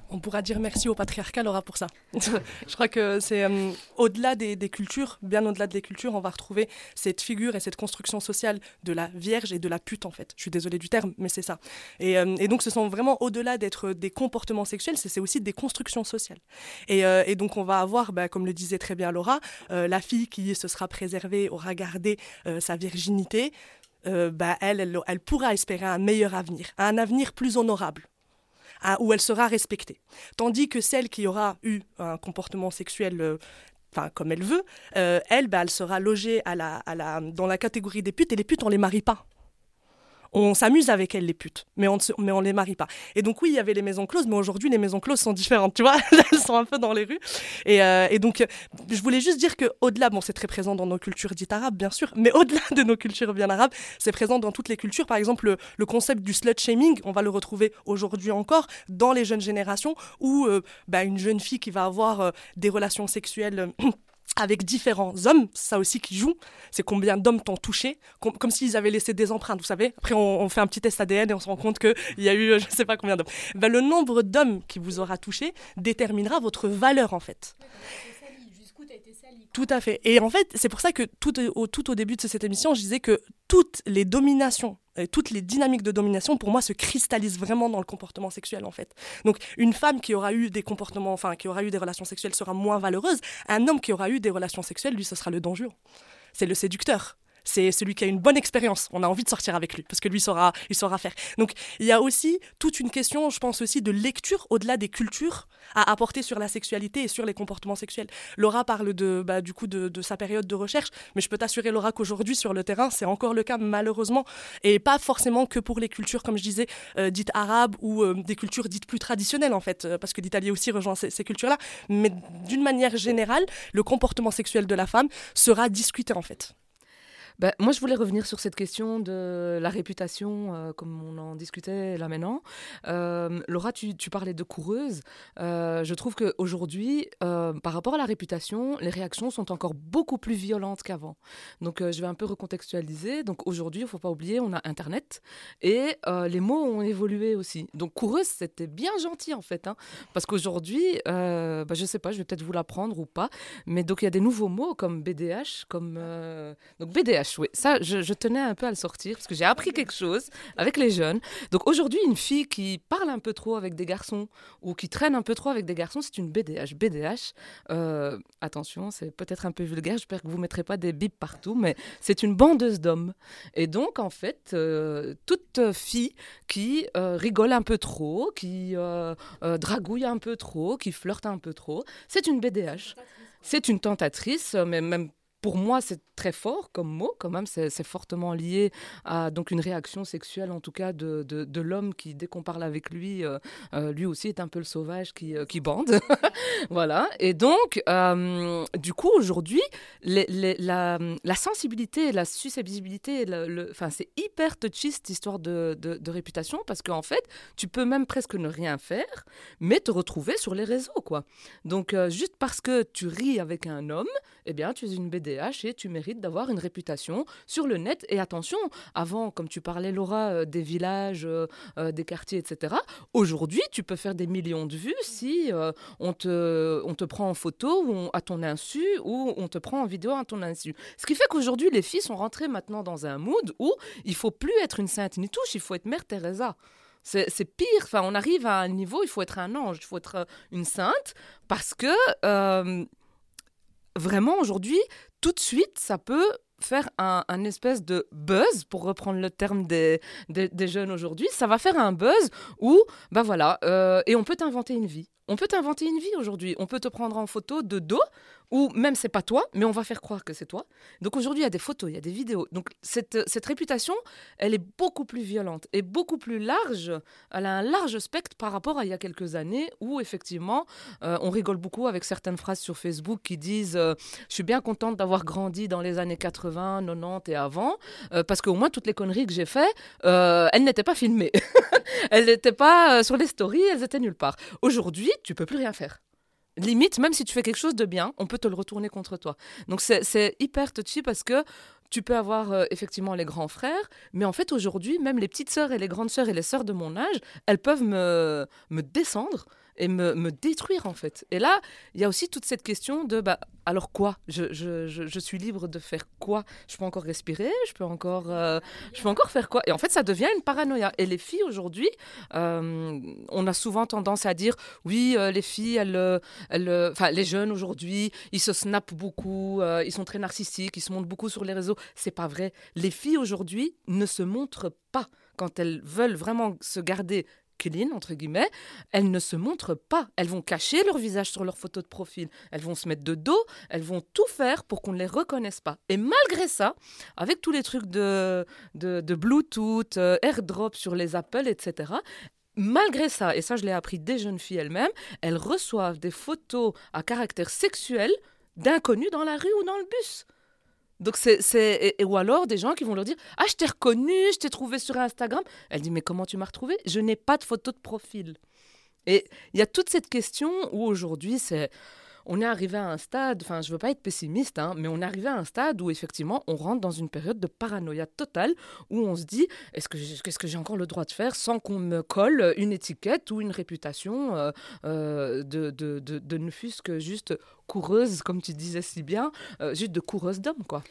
on pourra dire merci au patriarcat, Laura, pour ça. je crois que c'est euh, au-delà des, cultures, bien au-delà des cultures, on va retrouver cette figure et cette construction sociale de la vierge et de la pute, en fait. Je suis désolée du terme, mais c'est ça. Et, euh, donc, ce sont vraiment, au-delà d'être des comportements sexuels, c'est aussi des constructions sociales. Et, euh, donc, on va avoir, bah, comme le disait très bien Laura, la fille qui se sera préservée, aura gardé sa virginité. Bah, elle pourra espérer un meilleur avenir, un avenir plus honorable où elle sera respectée. Tandis que celle qui aura eu un comportement sexuel euh, comme elle veut, euh, elle, bah, elle sera logée dans la catégorie des putes, et les putes, on les marie pas on s'amuse avec elles, les putes, mais on ne mais on les marie pas. Et donc oui, il y avait les maisons closes, mais aujourd'hui, les maisons closes sont différentes, tu vois, elles sont un peu dans les rues. Et, euh, et donc, je voulais juste dire que au-delà, bon, c'est très présent dans nos cultures dites arabes, bien sûr, mais au-delà de nos cultures bien arabes, c'est présent dans toutes les cultures. Par exemple, le, le concept du slut shaming, on va le retrouver aujourd'hui encore dans les jeunes générations, où euh, bah, une jeune fille qui va avoir euh, des relations sexuelles avec différents hommes, ça aussi qui joue, c'est combien d'hommes t'ont touché, com comme s'ils avaient laissé des empreintes, vous savez. Après, on, fait un petit test ADN et on se rend compte qu'il y a eu, je ne sais pas combien d'hommes. Ben, le nombre d'hommes qui vous aura touché déterminera votre valeur, en fait. Tout à fait. Et en fait, c'est pour ça que tout au, tout au début de cette émission, je disais que toutes les dominations, et toutes les dynamiques de domination, pour moi, se cristallisent vraiment dans le comportement sexuel, en fait. Donc, une femme qui aura eu des comportements, enfin, qui aura eu des relations sexuelles sera moins valeureuse. Un homme qui aura eu des relations sexuelles, lui, ce sera le dangereux. C'est le séducteur c'est celui qui a une bonne expérience. On a envie de sortir avec lui parce que lui saura, il saura faire. Donc il y a aussi toute une question, je pense aussi, de lecture au-delà des cultures à apporter sur la sexualité et sur les comportements sexuels. Laura parle de, bah, du coup de, sa période de recherche, mais je peux t'assurer, Laura, qu'aujourd'hui sur le terrain, c'est encore le cas malheureusement, et pas forcément que pour les cultures, comme je disais, euh, dites arabes ou euh, des cultures dites plus traditionnelles en fait, euh, parce que l'Italie aussi rejoint ces cultures-là. Mais d'une manière générale, le comportement sexuel de la femme sera discuté en fait. Ben, moi, je voulais revenir sur cette question de la réputation, euh, comme on en discutait là maintenant. Euh, Laura, tu, parlais de coureuse. Euh, je trouve qu'aujourd'hui, par rapport à la réputation, les réactions sont encore beaucoup plus violentes qu'avant. Donc, je vais un peu recontextualiser. Donc, aujourd'hui, il ne faut pas oublier, on a Internet et les mots ont évolué aussi. Donc, coureuse, c'était bien gentil en fait. hein, parce qu'aujourd'hui, bah, je ne sais pas, je vais peut-être vous l'apprendre ou pas. Mais donc, il y a des nouveaux mots comme BDH, comme. donc, BDH, Ça, je, tenais un peu à le sortir parce que j'ai appris quelque chose avec les jeunes. Donc, aujourd'hui, une fille qui parle un peu trop avec des garçons ou qui traîne un peu trop avec des garçons, c'est une BDH. BDH, euh, attention, c'est peut-être un peu vulgaire, j'espère que vous ne mettrez pas des bips partout, mais c'est une bandeuse d'hommes. Et donc, en fait, euh, toute fille qui euh, rigole un peu trop, qui dragouille un peu trop, qui flirte un peu trop, c'est une BDH. C'est une tentatrice, mais même pour moi, c'est très fort comme mot, quand même. C'est fortement lié à donc une réaction sexuelle, en tout cas, de, de, l'homme qui, dès qu'on parle avec lui, euh, euh, lui aussi est un peu le sauvage qui, euh, qui bande. voilà. Et donc, du coup, aujourd'hui, la, la sensibilité, la susceptibilité, enfin, c'est hyper touchy cette histoire de, de, réputation parce qu'en fait, tu peux même presque ne rien faire, mais te retrouver sur les réseaux, quoi. Donc, juste parce que tu ris avec un homme, eh bien, tu es une Et tu mérites d'avoir une réputation sur le net. Et attention, avant, comme tu parlais, Laura, euh, des villages, euh, euh, des quartiers, etc., aujourd'hui, tu peux faire des millions de vues si on, te, on te prend en photo ou à ton insu ou on te prend en vidéo à ton insu. Ce qui fait qu'aujourd'hui, les filles sont rentrées maintenant dans un mood où il faut plus être une sainte ni touche, il faut être Mère Teresa. C'est pire, enfin, on arrive à un niveau, il faut être un ange, il faut être une sainte, parce que vraiment aujourd'hui, tout de suite, ça peut faire un, espèce de buzz, pour reprendre le terme des, des, jeunes aujourd'hui, ça va faire un buzz où, ben voilà, euh, et on peut t'inventer une vie. On peut t'inventer une vie aujourd'hui. On peut te prendre en photo de dos, ou même c'est pas toi, mais on va faire croire que c'est toi. Donc aujourd'hui, il y a des photos, il y a des vidéos. Donc cette, cette réputation, elle est beaucoup plus violente et beaucoup plus large. Elle a un large spectre par rapport à il y a quelques années où effectivement, euh, on rigole beaucoup avec certaines phrases sur Facebook qui disent euh, Je suis bien contente d'avoir grandi dans les années 80, 90 et avant, euh, parce qu'au moins toutes les conneries que j'ai fait, euh, elles n'étaient pas filmées. elles n'étaient pas euh, sur les stories, elles étaient nulle part. Aujourd'hui, tu peux plus rien faire. Limite, même si tu fais quelque chose de bien, on peut te le retourner contre toi. Donc c'est- c'est hyper touchy parce que tu peux avoir euh, effectivement les grands frères, mais en fait aujourd'hui, même les petites sœurs et les grandes sœurs et les sœurs de mon âge, elles peuvent me, me descendre et me, détruire en fait. Et là, il y a aussi toute cette question de, bah, alors quoi? Je, je, je, suis libre de faire quoi? Je peux encore respirer, je peux encore, euh, je peux encore faire quoi? Et en fait, ça devient une paranoïa. Et les filles aujourd'hui, euh, on a souvent tendance à dire, oui, euh, les filles, elles, elles, les jeunes aujourd'hui, ils se snappent beaucoup, ils sont très narcissiques, ils se montrent beaucoup sur les réseaux. C'est pas vrai. Les filles aujourd'hui ne se montrent pas quand elles veulent vraiment se garder entre guillemets, elles ne se montrent pas. Elles vont cacher leur visage sur leur photo de profil. Elles vont se mettre de dos. Elles vont tout faire pour qu'on ne les reconnaisse pas. Et malgré ça, avec tous les trucs de, de, de Bluetooth, euh, AirDrop sur les Apple, etc., malgré ça, et ça je l'ai appris des jeunes filles elles-mêmes, elles reçoivent des photos à caractère sexuel d'inconnus dans la rue ou dans le bus. Donc c'est, ou alors des gens qui vont leur dire ah je t'ai reconnu, je t'ai trouvé sur Instagram. Elle dit mais comment tu m'as retrouvé Je n'ai pas de photo de profil. Et il y a toute cette question où aujourd'hui c'est on est arrivé à un stade, enfin je veux pas être pessimiste, hein, mais on est arrivé à un stade où effectivement on rentre dans une période de paranoïa totale où on se dit est-ce que qu'est-ce que j'ai encore le droit de faire sans qu'on me colle une étiquette ou une réputation euh, euh, de ne fût-ce que juste coureuse, comme tu disais si bien, euh, juste de coureuse d'homme quoi?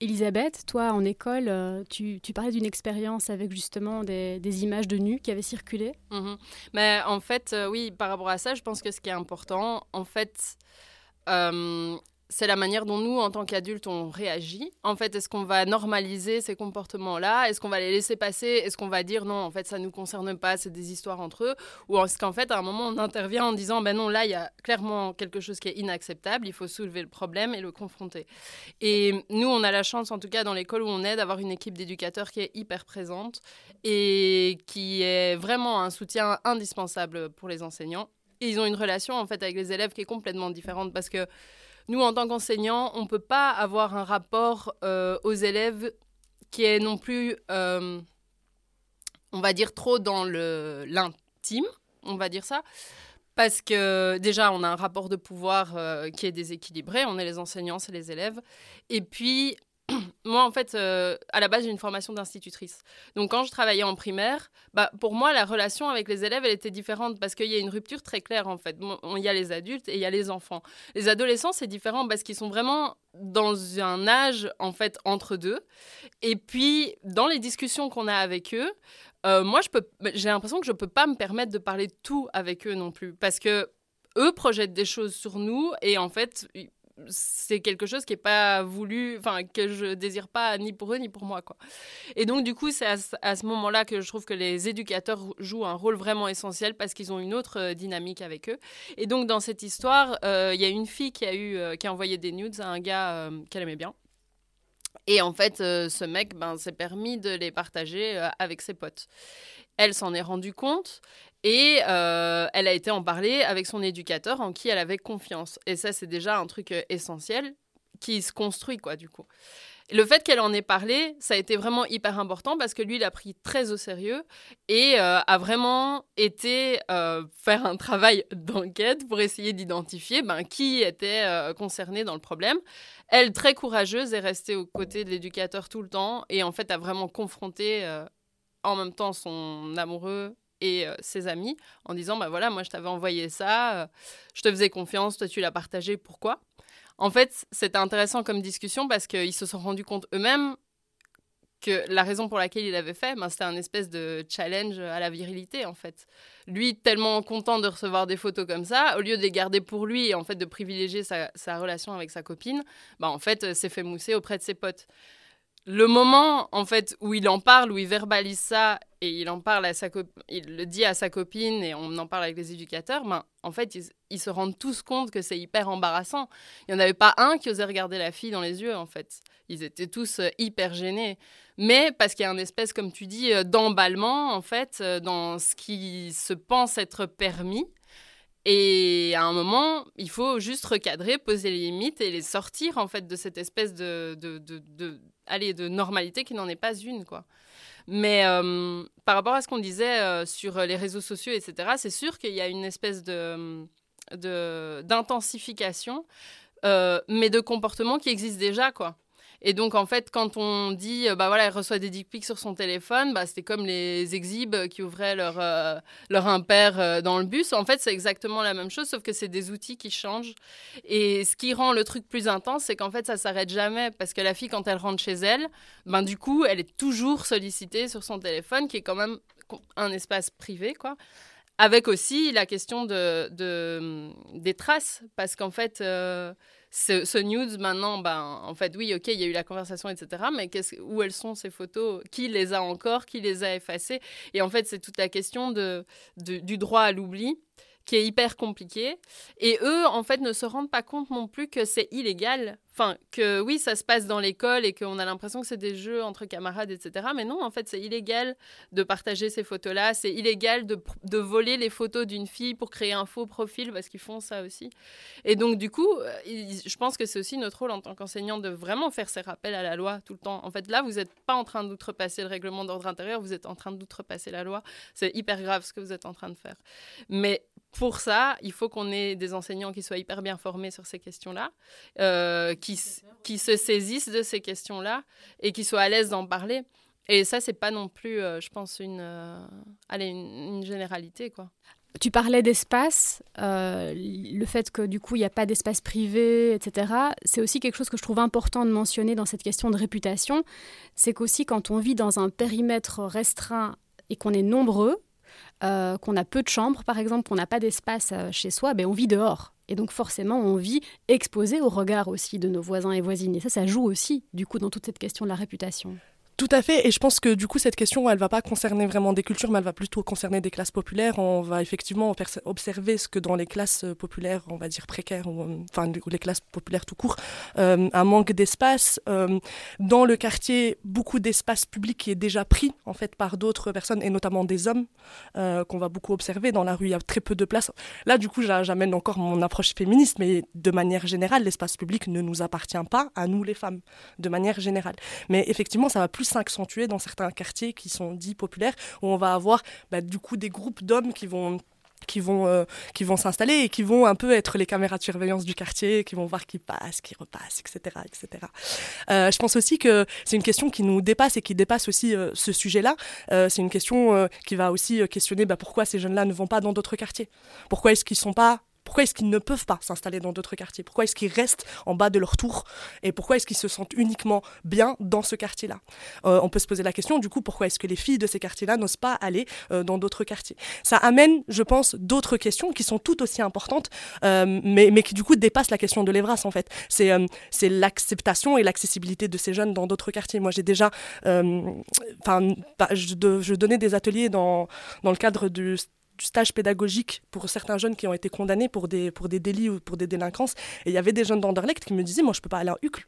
Elisabeth, toi en école, euh, tu, parlais d'une expérience avec justement des, des images de nus qui avaient circulé. Mhm. Mais en fait, euh, oui, par rapport à ça, je pense que ce qui est important, en fait, euh, c'est la manière dont nous, en tant qu'adultes, on réagit. En fait, est-ce qu'on va normaliser ces comportements-là? Est-ce qu'on va les laisser passer? Est-ce qu'on va dire non, en fait, ça ne nous concerne pas, c'est des histoires entre eux? Ou est-ce qu'en fait, à un moment, on intervient en disant ben non, là, il y a clairement quelque chose qui est inacceptable, il faut soulever le problème et le confronter. Et nous, on a la chance, en tout cas dans l'école où on est, d'avoir une équipe d'éducateurs qui est hyper présente et qui est vraiment un soutien indispensable pour les enseignants. Et ils ont une relation en fait avec les élèves qui est complètement différente parce que nous, en tant qu'enseignants, on ne peut pas avoir un rapport euh, aux élèves qui est non plus, euh, on va dire, trop dans l'intime, on va dire ça. Parce que déjà, on a un rapport de pouvoir euh, qui est déséquilibré. On est les enseignants, c'est les élèves. Et puis, moi, en fait, euh, à la base, j'ai une formation d'institutrice. Donc, quand je travaillais en primaire, bah, pour moi, la relation avec les élèves, elle était différente parce qu'il y a une rupture très claire, en fait. Il y a les adultes et il y a les enfants. Les adolescents, c'est différent parce qu'ils sont vraiment dans un âge, en fait, entre deux. Et puis, dans les discussions qu'on a avec eux, euh, moi, j'ai l'impression que je ne peux pas me permettre de parler tout avec eux non plus parce que eux projettent des choses sur nous et en fait, c'est quelque chose qui est pas voulu, enfin que je désire pas ni pour eux ni pour moi quoi. Et donc du coup c'est à, ce moment-là que je trouve que les éducateurs jouent un rôle vraiment essentiel parce qu'ils ont une autre euh, dynamique avec eux. Et donc dans cette histoire, euh, il y a une fille qui a eu, euh, qui a envoyé des nudes à un gars qu'elle aimait bien. Et en fait, ce mec ben, s'est permis de les partager avec ses potes. Elle s'en est rendue compte et euh, elle a été en parler avec son éducateur en qui elle avait confiance. Et ça, c'est déjà un truc euh, essentiel qui se construit, quoi, du coup. Le fait qu'elle en ait parlé, ça a été vraiment hyper important parce que lui, il a pris très au sérieux et euh, a vraiment été faire un travail d'enquête pour essayer d'identifier ben, qui était concerné dans le problème. Elle, très courageuse, est restée aux côtés de l'éducateur tout le temps et en fait a vraiment confronté en même temps son amoureux et euh, ses amis en disant bah voilà moi je t'avais envoyé ça euh, je te faisais confiance toi tu l'as partagé pourquoi? En fait c'était intéressant comme discussion parce qu'ils se sont rendus compte eux-mêmes que la raison pour laquelle il avait fait ben, c'était un espèce de challenge à la virilité en fait. Lui tellement content de recevoir des photos comme ça au lieu de les garder pour lui et en fait de privilégier sa, relation avec sa copine bah en fait s'est fait mousser auprès de ses potes le moment en fait où il en parle, où il verbalise ça et il en parle à sa il le dit à sa copine et on en parle avec les éducateurs, ben, en fait ils, se rendent tous compte que c'est hyper embarrassant. Il n'y en avait pas un qui osait regarder la fille dans les yeux en fait. Ils étaient tous euh, hyper gênés. Mais parce qu'il y a une espèce, comme tu dis, euh, d'emballement en fait euh, dans ce qui se pense être permis. Et à un moment, il faut juste recadrer, poser les limites et les sortir en fait de cette espèce de, allez, de normalité qui n'en est pas une, quoi. Mais euh, par rapport à ce qu'on disait euh, sur les réseaux sociaux, etc., c'est sûr qu'il y a une espèce de d'intensification, euh, mais de comportement qui existe déjà, quoi. Et donc, en fait, quand on dit, euh, bah voilà, elle reçoit des dick pics sur son téléphone, bah, c'était comme les exhibes qui ouvraient leur, euh, leur impair euh, dans le bus. En fait, c'est exactement la même chose, sauf que c'est des outils qui changent. Et ce qui rend le truc plus intense, c'est qu'en fait, ça s'arrête jamais. Parce que la fille, quand elle rentre chez elle, ben, du coup, elle est toujours sollicitée sur son téléphone, qui est quand même un espace privé, quoi. Avec aussi la question de, de des traces, parce qu'en fait ce, ce, news maintenant, ben, en fait, oui, ok, il y a eu la conversation, etc. Mais où elles sont ces photos? Qui les a encore? Qui les a effacées? Et en fait, c'est toute la question de, du droit à l'oubli qui est hyper compliqué. Et eux, en fait, ne se rendent pas compte non plus que c'est illégal Enfin, que oui, ça se passe dans l'école et qu'on a l'impression que c'est des jeux entre camarades, etc. Mais non, en fait, c'est illégal de partager ces photos-là. C'est illégal de, de, voler les photos d'une fille pour créer un faux profil parce qu'ils font ça aussi. Et donc, du coup, euh, je pense que c'est aussi notre rôle en tant qu'enseignant de vraiment faire ces rappels à la loi tout le temps. En fait, là, vous n'êtes pas en train d'outrepasser le règlement d'ordre intérieur, vous êtes en train d'outrepasser la loi. C'est hyper grave ce que vous êtes en train de faire. Mais pour ça, il faut qu'on ait des enseignants qui soient hyper bien formés sur ces questions-là, euh, qui, qui se saisissent de ces questions-là et qui soient à l'aise d'en parler. Et ça, c'est pas non plus, euh, je pense, une, euh, allez, une, généralité, quoi. Tu parlais d'espace, le fait que du coup il n'y a pas d'espace privé, etc. C'est aussi quelque chose que je trouve important de mentionner dans cette question de réputation. C'est qu'aussi quand on vit dans un périmètre restreint et qu'on est nombreux, euh, qu'on a peu de chambres, par exemple, qu'on n'a pas d'espace euh, chez soi, ben, on vit dehors. Et donc forcément, on vit exposé au regard aussi de nos voisins et voisines. Et ça, ça joue aussi, du coup, dans toute cette question de la réputation. Tout à fait, et je pense que du coup cette question, elle va pas concerner vraiment des cultures, mais elle va plutôt concerner des classes populaires. On va effectivement observer ce que dans les classes populaires, on va dire précaires, ou, euh, enfin les classes populaires tout court, euh, un manque d'espace. Euh, dans le quartier, beaucoup d'espace public qui est déjà pris en fait par d'autres personnes, et notamment des hommes, qu'on va beaucoup observer. Dans la rue, il y a très peu de place. Là, du coup, j'amène encore mon approche féministe, mais de manière générale, l'espace public ne nous appartient pas à nous les femmes, de manière générale. Mais effectivement, ça va plus s'accentuer dans certains quartiers qui sont dits populaires, où on va avoir bah, du coup des groupes d'hommes qui vont qui vont, euh, qui vont s'installer et qui vont un peu être les caméras de surveillance du quartier, qui vont voir qui passe, qui repasse, etc. etc. Euh, je pense aussi que c'est une question qui nous dépasse et qui dépasse aussi euh, ce sujet-là. c'est une question qui va aussi questionner bah, pourquoi ces jeunes-là ne vont pas dans d'autres quartiers? Pourquoi est-ce qu'ils ne sont pas pourquoi est-ce qu'ils ne peuvent pas s'installer dans d'autres quartiers? Pourquoi est-ce qu'ils restent en bas de leur tour? Et pourquoi est-ce qu'ils se sentent uniquement bien dans ce quartier-là? Euh, On peut se poser la question, du coup, pourquoi est-ce que les filles de ces quartiers-là n'osent pas aller euh, dans d'autres quartiers? Ça amène, je pense, d'autres questions qui sont tout aussi importantes, euh, mais, mais qui du coup dépassent la question de l'Evras, en fait. C'est c'est l'acceptation et l'accessibilité de ces jeunes dans d'autres quartiers. Moi, j'ai déjà... Enfin, je, donnais des ateliers dans, dans le cadre du du stage pédagogique pour certains jeunes qui ont été condamnés pour des, pour des délits ou pour des délinquances. Et il y avait des jeunes d'Anderlecht qui me disaient, moi, je ne peux pas aller à Uccle.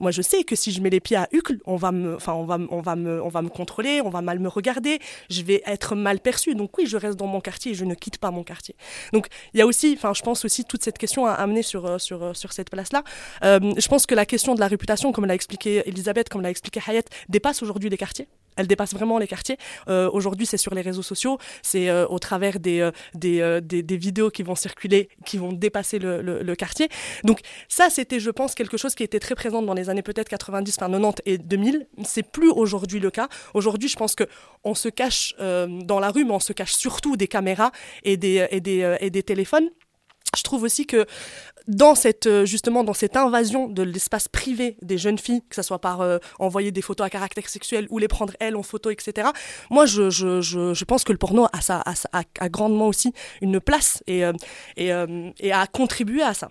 Moi, je sais que si je mets les pieds à Uccle, on va me, enfin, on va, on va me, on va me contrôler, on va mal me regarder, je vais être mal perçu. Donc oui, je reste dans mon quartier et je ne quitte pas mon quartier. Donc il y a aussi, enfin, je pense aussi toute cette question à amener sur, euh, sur, euh, sur cette place-là. Euh, je pense que la question de la réputation, comme l'a expliqué Elisabeth, comme l'a expliqué Hayat, dépasse aujourd'hui les quartiers elle dépasse vraiment les quartiers. Euh, aujourd'hui, c'est sur les réseaux sociaux, c'est euh, au travers euh, des, des, vidéos qui vont circuler, qui vont dépasser le, quartier. Donc ça, c'était, je pense, quelque chose qui était très présent dans les années peut-être 90, enfin 90 et 2000. C'est plus aujourd'hui le cas. Aujourd'hui, je pense que on se cache dans la rue, mais on se cache surtout des caméras et des, et des, et des téléphones. Je trouve aussi que dans cette, euh, justement, dans cette invasion de l'espace privé des jeunes filles, que ce soit par euh, envoyer des photos à caractère sexuel ou les prendre elles en photo, etc., moi, je, je, je, pense que le porno a, ça, a, a, grandement aussi une place et, euh, et, et a contribué à ça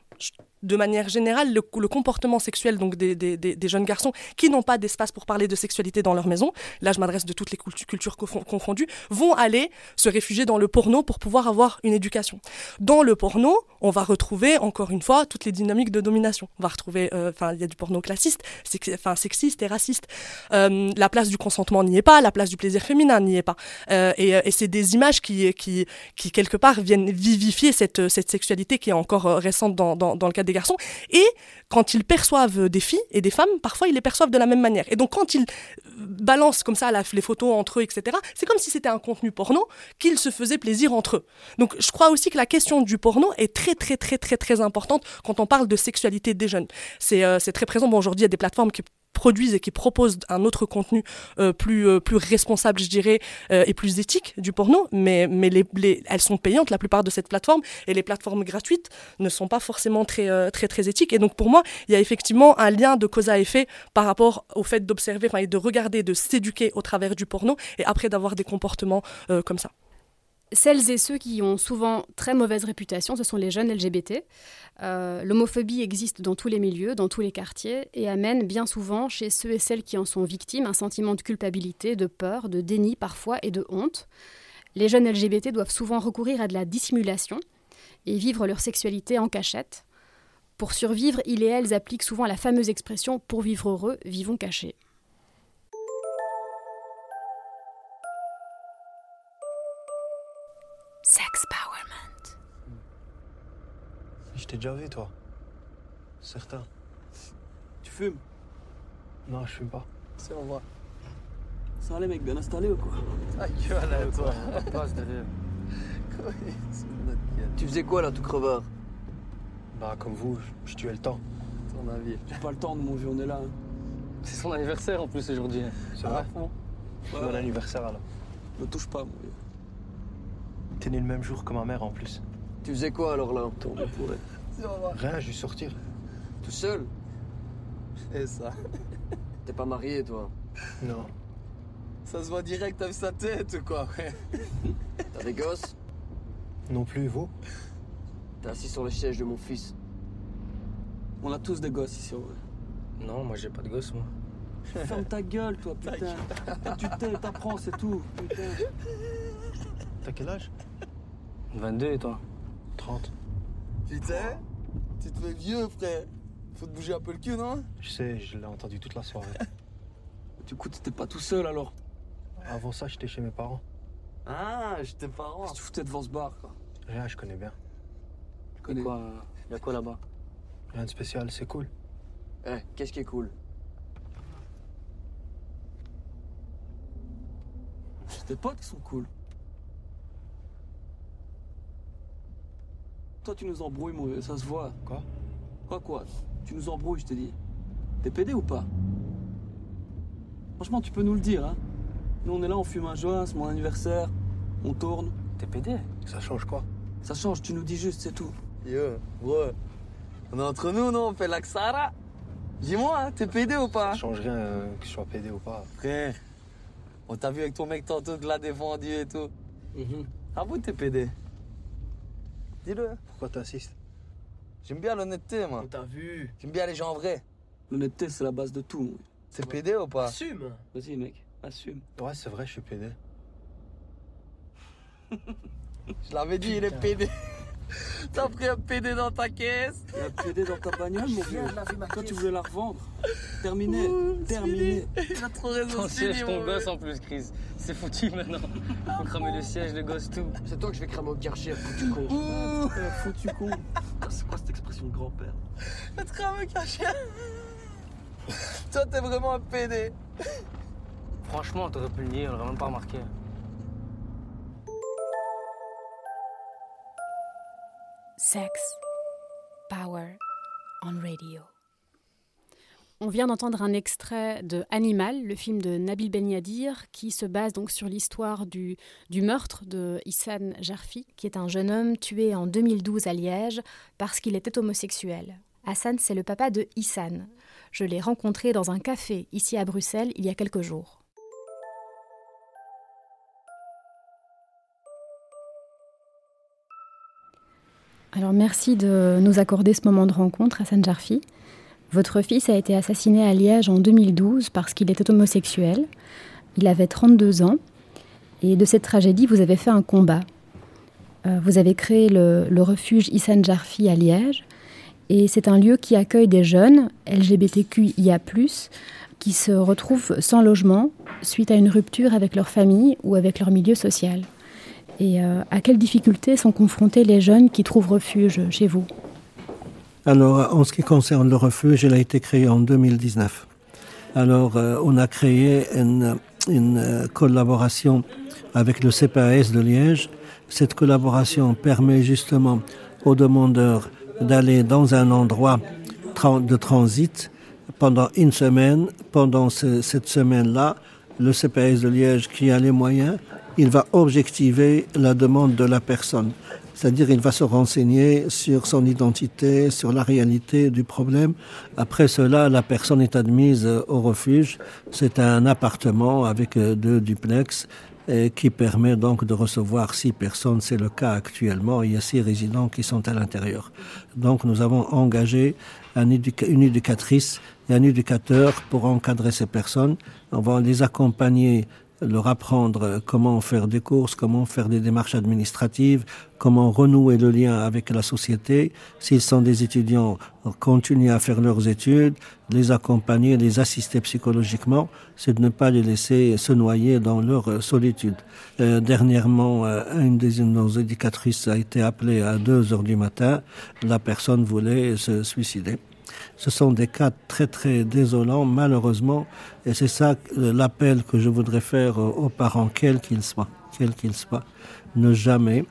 de manière générale, le, comportement sexuel donc des, des, jeunes garçons qui n'ont pas d'espace pour parler de sexualité dans leur maison, là je m'adresse de toutes les cultures confondues, vont aller se réfugier dans le porno pour pouvoir avoir une éducation. Dans le porno, on va retrouver encore une fois toutes les dynamiques de domination. On va retrouver, euh, enfin il y a du porno classiste, sexiste et raciste. Euh, la place du consentement n'y est pas, la place du plaisir féminin n'y est pas. Euh, et, et c'est des images qui, qui, qui, quelque part viennent vivifier cette, cette sexualité qui est encore récente dans, dans, dans le cas des garçons. Et quand ils perçoivent des filles et des femmes, parfois ils les perçoivent de la même manière. Et donc quand ils balancent comme ça les photos entre eux, etc., c'est comme si c'était un contenu porno qu'ils se faisaient plaisir entre eux. Donc je crois aussi que la question du porno est très très très très très importante quand on parle de sexualité des jeunes. C'est euh, très présent. Bon, aujourd'hui, il y a des plateformes qui produisent et qui proposent un autre contenu euh, plus, euh, plus responsable, je dirais, euh, et plus éthique du porno, mais, mais les, elles sont payantes, la plupart de cette plateforme, et les plateformes gratuites ne sont pas forcément très, très, très éthiques. Et donc, pour moi, il y a effectivement un lien de cause à effet par rapport au fait d'observer, et de regarder, de s'éduquer au travers du porno, et après d'avoir des comportements comme ça. Celles et ceux qui ont souvent très mauvaise réputation, ce sont les jeunes LGBT. Euh, l'homophobie existe dans tous les milieux, dans tous les quartiers, et amène bien souvent chez ceux et celles qui en sont victimes un sentiment de culpabilité, de peur, de déni parfois et de honte. Les jeunes LGBT doivent souvent recourir à de la dissimulation et vivre leur sexualité en cachette. Pour survivre, ils et elles appliquent souvent la fameuse expression pour vivre heureux, vivons cachés. Sex Powerment. Je t'ai déjà vu, toi. Certain. Tu fumes? Non, je fume pas. C'est en vrai. Ça les mecs bien installés ou quoi? Ah, gueule, toi? Passe derrière. tu faisais quoi là, tout crevard? Bah, comme vous, je tuais le temps. Ton avis. J'ai pas le temps de mon journée là. Hein. C'est son anniversaire en plus aujourd'hui. C'est vrai? Ah, Bon anniversaire alors. Ne touche pas, mon vieux. T'es né le même jour que ma mère en plus. Tu faisais quoi alors là, ton pourrait Rien, je vais sortir. Tout seul C'est ça. T'es pas marié, toi Non. Ça se voit direct avec sa tête, quoi, T'as des gosses Non plus, vous T'es assis sur le siège de mon fils. On a tous des gosses ici, ouais. Non, moi j'ai pas de gosses, moi. Ferme ta gueule, toi, putain. tu t'apprends, c'est tout. Putain. T'as quel âge? 22 et toi? 30. Putain, tu te fais vieux, frère. Faut te bouger un peu le cul, non? Je sais, je l'ai entendu toute la soirée. Du coup, t'étais pas tout seul alors? Avant ça, j'étais chez mes parents. Ah, j'étais parent. Qu'est-ce que tu foutais devant ce bar, quoi Rien, je connais bien. Tu connais quoi Y'a quoi là-bas? Rien de spécial, c'est cool. Eh, qu'est-ce qui est cool? C'est tes potes qui sont cool. Toi, tu nous embrouilles, moi, ça se voit. Quoi? Quoi, quoi? Tu nous embrouilles, je te dis. T'es pédé ou pas? Franchement, tu peux nous le dire, hein. Nous, on est là, on fume un joint, c'est mon anniversaire, on tourne. T'es pédé? Ça change quoi? Ça change, tu nous dis juste, c'est tout. Yo, bro. On est entre nous, non? On fait la Xara. Dis-moi, hein, t'es pédé ou pas? Ça change rien euh, que je sois pédé ou pas. Frère, on t'a vu avec ton mec tantôt de l'a défendu et tout. Ah bon, t'es pédé? Dis-le. Pourquoi t'insistes? J'aime bien l'honnêteté, moi. On t'a vu. J'aime bien les gens vrais. L'honnêteté, c'est la base de tout. T'es pédé ou pas? Assume Vas-y, mec, assume. Ouais, c'est vrai, je suis pédé. Je l'avais dit, il est pédé. T'as pris un pédé dans ta caisse Il y a un PD dans ta bagnole, mon vieux. Toi, tu voulais la revendre. Terminé. Terminé. Il a trop raison, Ton siège, ton gosse en plus, Chris. C'est foutu maintenant. Faut cramer le siège, le gosse, tout. C'est toi que je vais cramer au Karcher, foutu con. Eh, foutu con. C'est quoi cette expression de grand-père Le tram caché. Toi, t'es vraiment un pédé. Franchement, t'aurais pu le nier, on l'aurait même pas remarqué. Sex, power on radio. On vient d'entendre un extrait de Animal, le film de Nabil Ben Yadir, qui se base donc sur l'histoire du, du meurtre de Issan Jarfi, qui est un jeune homme tué en 2012 à Liège parce qu'il était homosexuel. Hassan, c'est le papa de Issan. Je l'ai rencontré dans un café ici à Bruxelles il y a quelques jours. Alors merci de nous accorder ce moment de rencontre, Hassan Jarfi. Votre fils a été assassiné à Liège en 2012 parce qu'il était homosexuel. Il avait 32 ans. Et de cette tragédie, vous avez fait un combat. Euh, vous avez créé le, refuge Issan Jarfi à Liège. Et c'est un lieu qui accueille des jeunes LGBTQIA, qui se retrouvent sans logement suite à une rupture avec leur famille ou avec leur milieu social. Et euh, à quelles difficultés sont confrontés les jeunes qui trouvent refuge chez vous? Alors, en ce qui concerne le refuge, il a été créé en 2019. Alors, euh, on a créé une, euh, collaboration avec le CPAS de Liège. Cette collaboration permet justement aux demandeurs d'aller dans un endroit de transit pendant une semaine. Pendant ce- cette semaine-là, le CPS de Liège, qui a les moyens, il va objectiver la demande de la personne. C'est-à-dire, il va se renseigner sur son identité, sur la réalité du problème. Après cela, la personne est admise au refuge. C'est un appartement avec deux duplex et qui permet donc de recevoir six personnes. C'est le cas actuellement. Il y a six résidents qui sont à l'intérieur. Donc, nous avons engagé une éducatrice et un éducateur pour encadrer ces personnes. On va les accompagner leur apprendre comment faire des courses, comment faire des démarches administratives, comment renouer le lien avec la société. S'ils sont des étudiants, continuer à faire leurs études, les accompagner, les assister psychologiquement, c'est de ne pas les laisser se noyer dans leur solitude. Euh, dernièrement, euh, une de nos éducatrices a été appelée à 2 heures du matin. La personne voulait se suicider. Ce sont des cas très très désolants, malheureusement, et c'est ça euh, l'appel que je voudrais faire euh, aux parents, quels qu'ils soient, quels qu'ils soient, ne jamais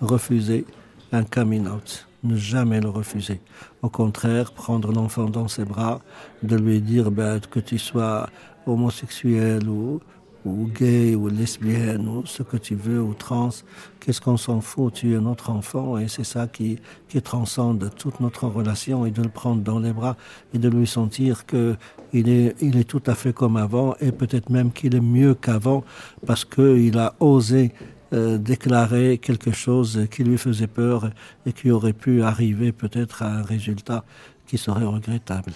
refuser un coming out, ne jamais le refuser. Au contraire, prendre l'enfant dans ses bras, de lui dire ben, que tu sois homosexuel ou, ou gay ou lesbienne ou ce que tu veux ou trans, qu'est-ce qu'on s'en fout, tu es notre enfant et c'est ça qui, qui transcende toute notre relation et de le prendre dans les bras et de lui sentir que il est, il est tout à fait comme avant et peut-être même qu'il est mieux qu'avant parce qu'il a osé euh, déclarer quelque chose qui lui faisait peur et qui aurait pu arriver peut-être à un résultat qui serait regrettable.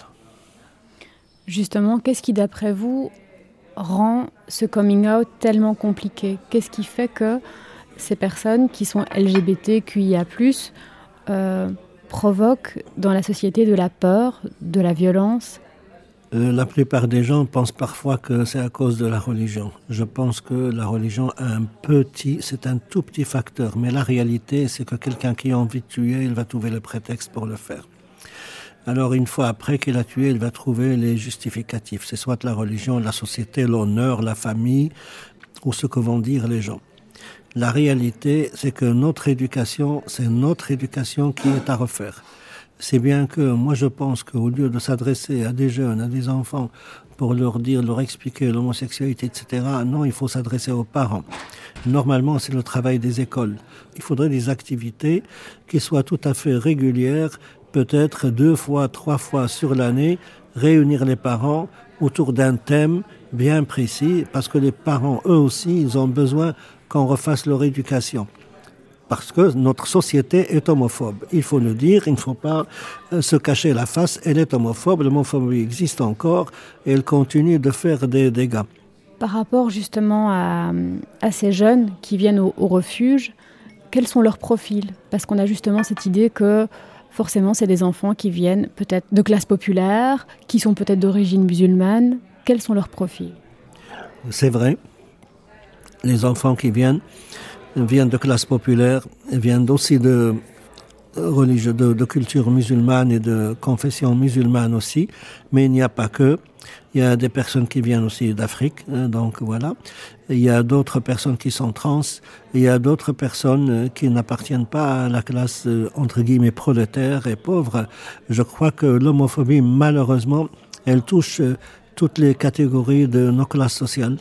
Justement, qu'est-ce qui, d'après vous, rend ce coming out tellement compliqué Qu'est-ce qui fait que ces personnes qui sont LGBTQIA, euh, provoquent dans la société de la peur, de la violence? Euh, la plupart des gens pensent parfois que c'est à cause de la religion. Je pense que la religion a un petit, c'est un tout petit facteur, mais la réalité, c'est que quelqu'un qui a envie de tuer, il va trouver le prétexte pour le faire. Alors une fois après qu'il a tué, il va trouver les justificatifs. C'est soit la religion, la société, l'honneur, la famille, ou ce que vont dire les gens. La réalité, c'est que notre éducation, c'est notre éducation qui est à refaire. C'est bien que moi je pense qu'au lieu de s'adresser à des jeunes, à des enfants, pour leur dire, leur expliquer l'homosexualité, etc., non, il faut s'adresser aux parents. Normalement, c'est le travail des écoles. Il faudrait des activités qui soient tout à fait régulières, peut-être deux fois, trois fois sur l'année, réunir les parents autour d'un thème bien précis, parce que les parents, eux aussi, ils ont besoin qu'on refasse leur éducation parce que notre société est homophobe. Il faut le dire, il ne faut pas euh, se cacher la face, elle est homophobe, l'homophobie existe encore et elle continue de faire des dégâts. Par rapport justement à, ces jeunes qui viennent au, refuge, quels sont leurs profils? Parce qu'on a justement cette idée que forcément c'est des enfants qui viennent peut-être de classe populaire, qui sont peut-être d'origine musulmane. Quels sont leurs profils? C'est vrai. Les enfants qui viennent, viennent de classe populaire, viennent aussi de religieux, de, culture musulmane et de confession musulmane aussi, mais il n'y a pas que. Il y a des personnes qui viennent aussi d'Afrique, hein, donc voilà. Il y a d'autres personnes qui sont trans, il y a d'autres personnes euh, qui n'appartiennent pas à la classe, euh, entre guillemets, prolétaire et pauvre. Je crois que l'homophobie, malheureusement, elle touche euh, toutes les catégories de nos classes sociales.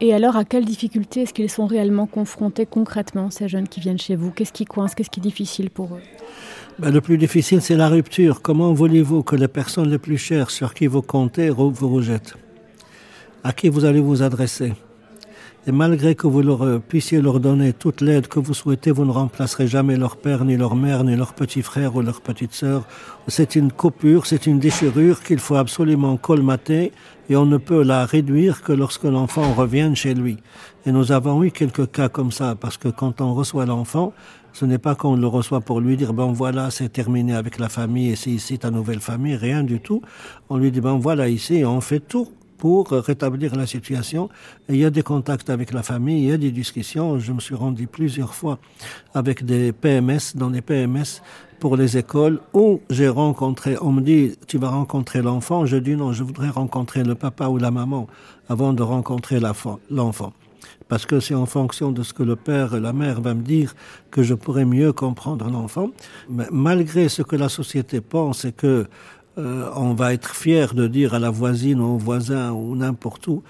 Et alors, à quelles difficultés est-ce qu'ils sont réellement confrontés concrètement, ces jeunes qui viennent chez vous? Qu'est-ce qui coince? Qu'est-ce qui est difficile pour eux? Ben, Le plus difficile, c'est la rupture. Comment voulez-vous que les personnes les plus chères sur qui vous comptez vous rejettent? À qui vous allez vous adresser? Et malgré que vous leur, euh, puissiez leur donner toute l'aide que vous souhaitez, vous ne remplacerez jamais leur père, ni leur mère, ni leur petit frère ou leur petite sœur. C'est une coupure, c'est une déchirure qu'il faut absolument colmater et on ne peut la réduire que lorsque l'enfant revient chez lui. Et nous avons eu quelques cas comme ça, parce que quand on reçoit l'enfant, ce n'est pas qu'on le reçoit pour lui dire, ben voilà, c'est terminé avec la famille et c'est ici ta nouvelle famille, rien du tout. On lui dit, ben voilà, ici, on fait tout pour rétablir la situation. Il y a des contacts avec la famille, il y a des discussions. Je me suis rendu plusieurs fois avec des PMS, dans des PMS pour les écoles où j'ai rencontré, on me dit, tu vas rencontrer l'enfant. Je dis non, je voudrais rencontrer le papa ou la maman avant de rencontrer l'enfant. Parce que c'est en fonction de ce que le père et la mère va me dire que je pourrais mieux comprendre l'enfant. Mais malgré ce que la société pense et que euh, on va être fier de dire à la voisine ou au voisin ou n'importe où,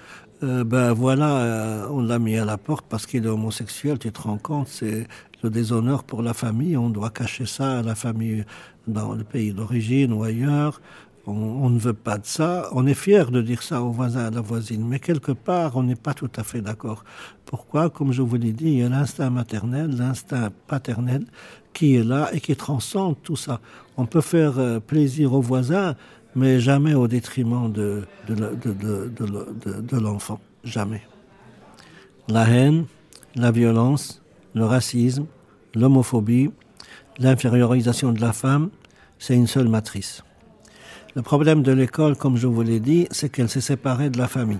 euh, ben voilà, euh, on l'a mis à la porte parce qu'il est homosexuel, tu te rends compte, c'est le déshonneur pour la famille, on doit cacher ça à la famille dans le pays d'origine ou ailleurs. On, ne veut pas de ça. On est fier de dire ça aux voisins, à la voisine, mais quelque part, on n'est pas tout à fait d'accord. Pourquoi? Comme je vous l'ai dit, il y a l'instinct maternel, l'instinct paternel qui est là et qui transcende tout ça. On peut faire euh, plaisir aux voisins, mais jamais au détriment de, de, l'enfant. Jamais. La haine, la violence, le racisme, l'homophobie, l'infériorisation de la femme, c'est une seule matrice. Le problème de l'école, comme je vous l'ai dit, c'est qu'elle s'est séparée de la famille.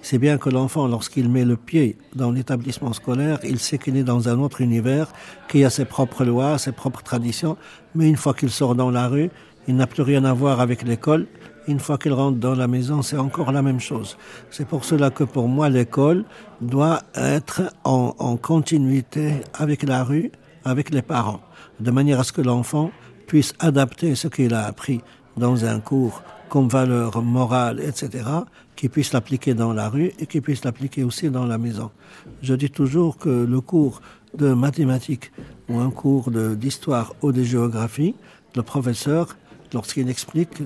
C'est bien que l'enfant, lorsqu'il met le pied dans l'établissement scolaire, il sait qu'il est dans un autre univers, qui a ses propres lois, ses propres traditions, mais une fois qu'il sort dans la rue, il n'a plus rien à voir avec l'école. Une fois qu'il rentre dans la maison, c'est encore la même chose. C'est pour cela que pour moi, l'école doit être en, en continuité avec la rue, avec les parents, de manière à ce que l'enfant puisse adapter ce qu'il a appris dans un cours comme valeur morale, etc., qui puisse l'appliquer dans la rue et qui puisse l'appliquer aussi dans la maison. Je dis toujours que le cours de mathématiques ou un cours d'histoire ou de géographie, le professeur, lorsqu'il explique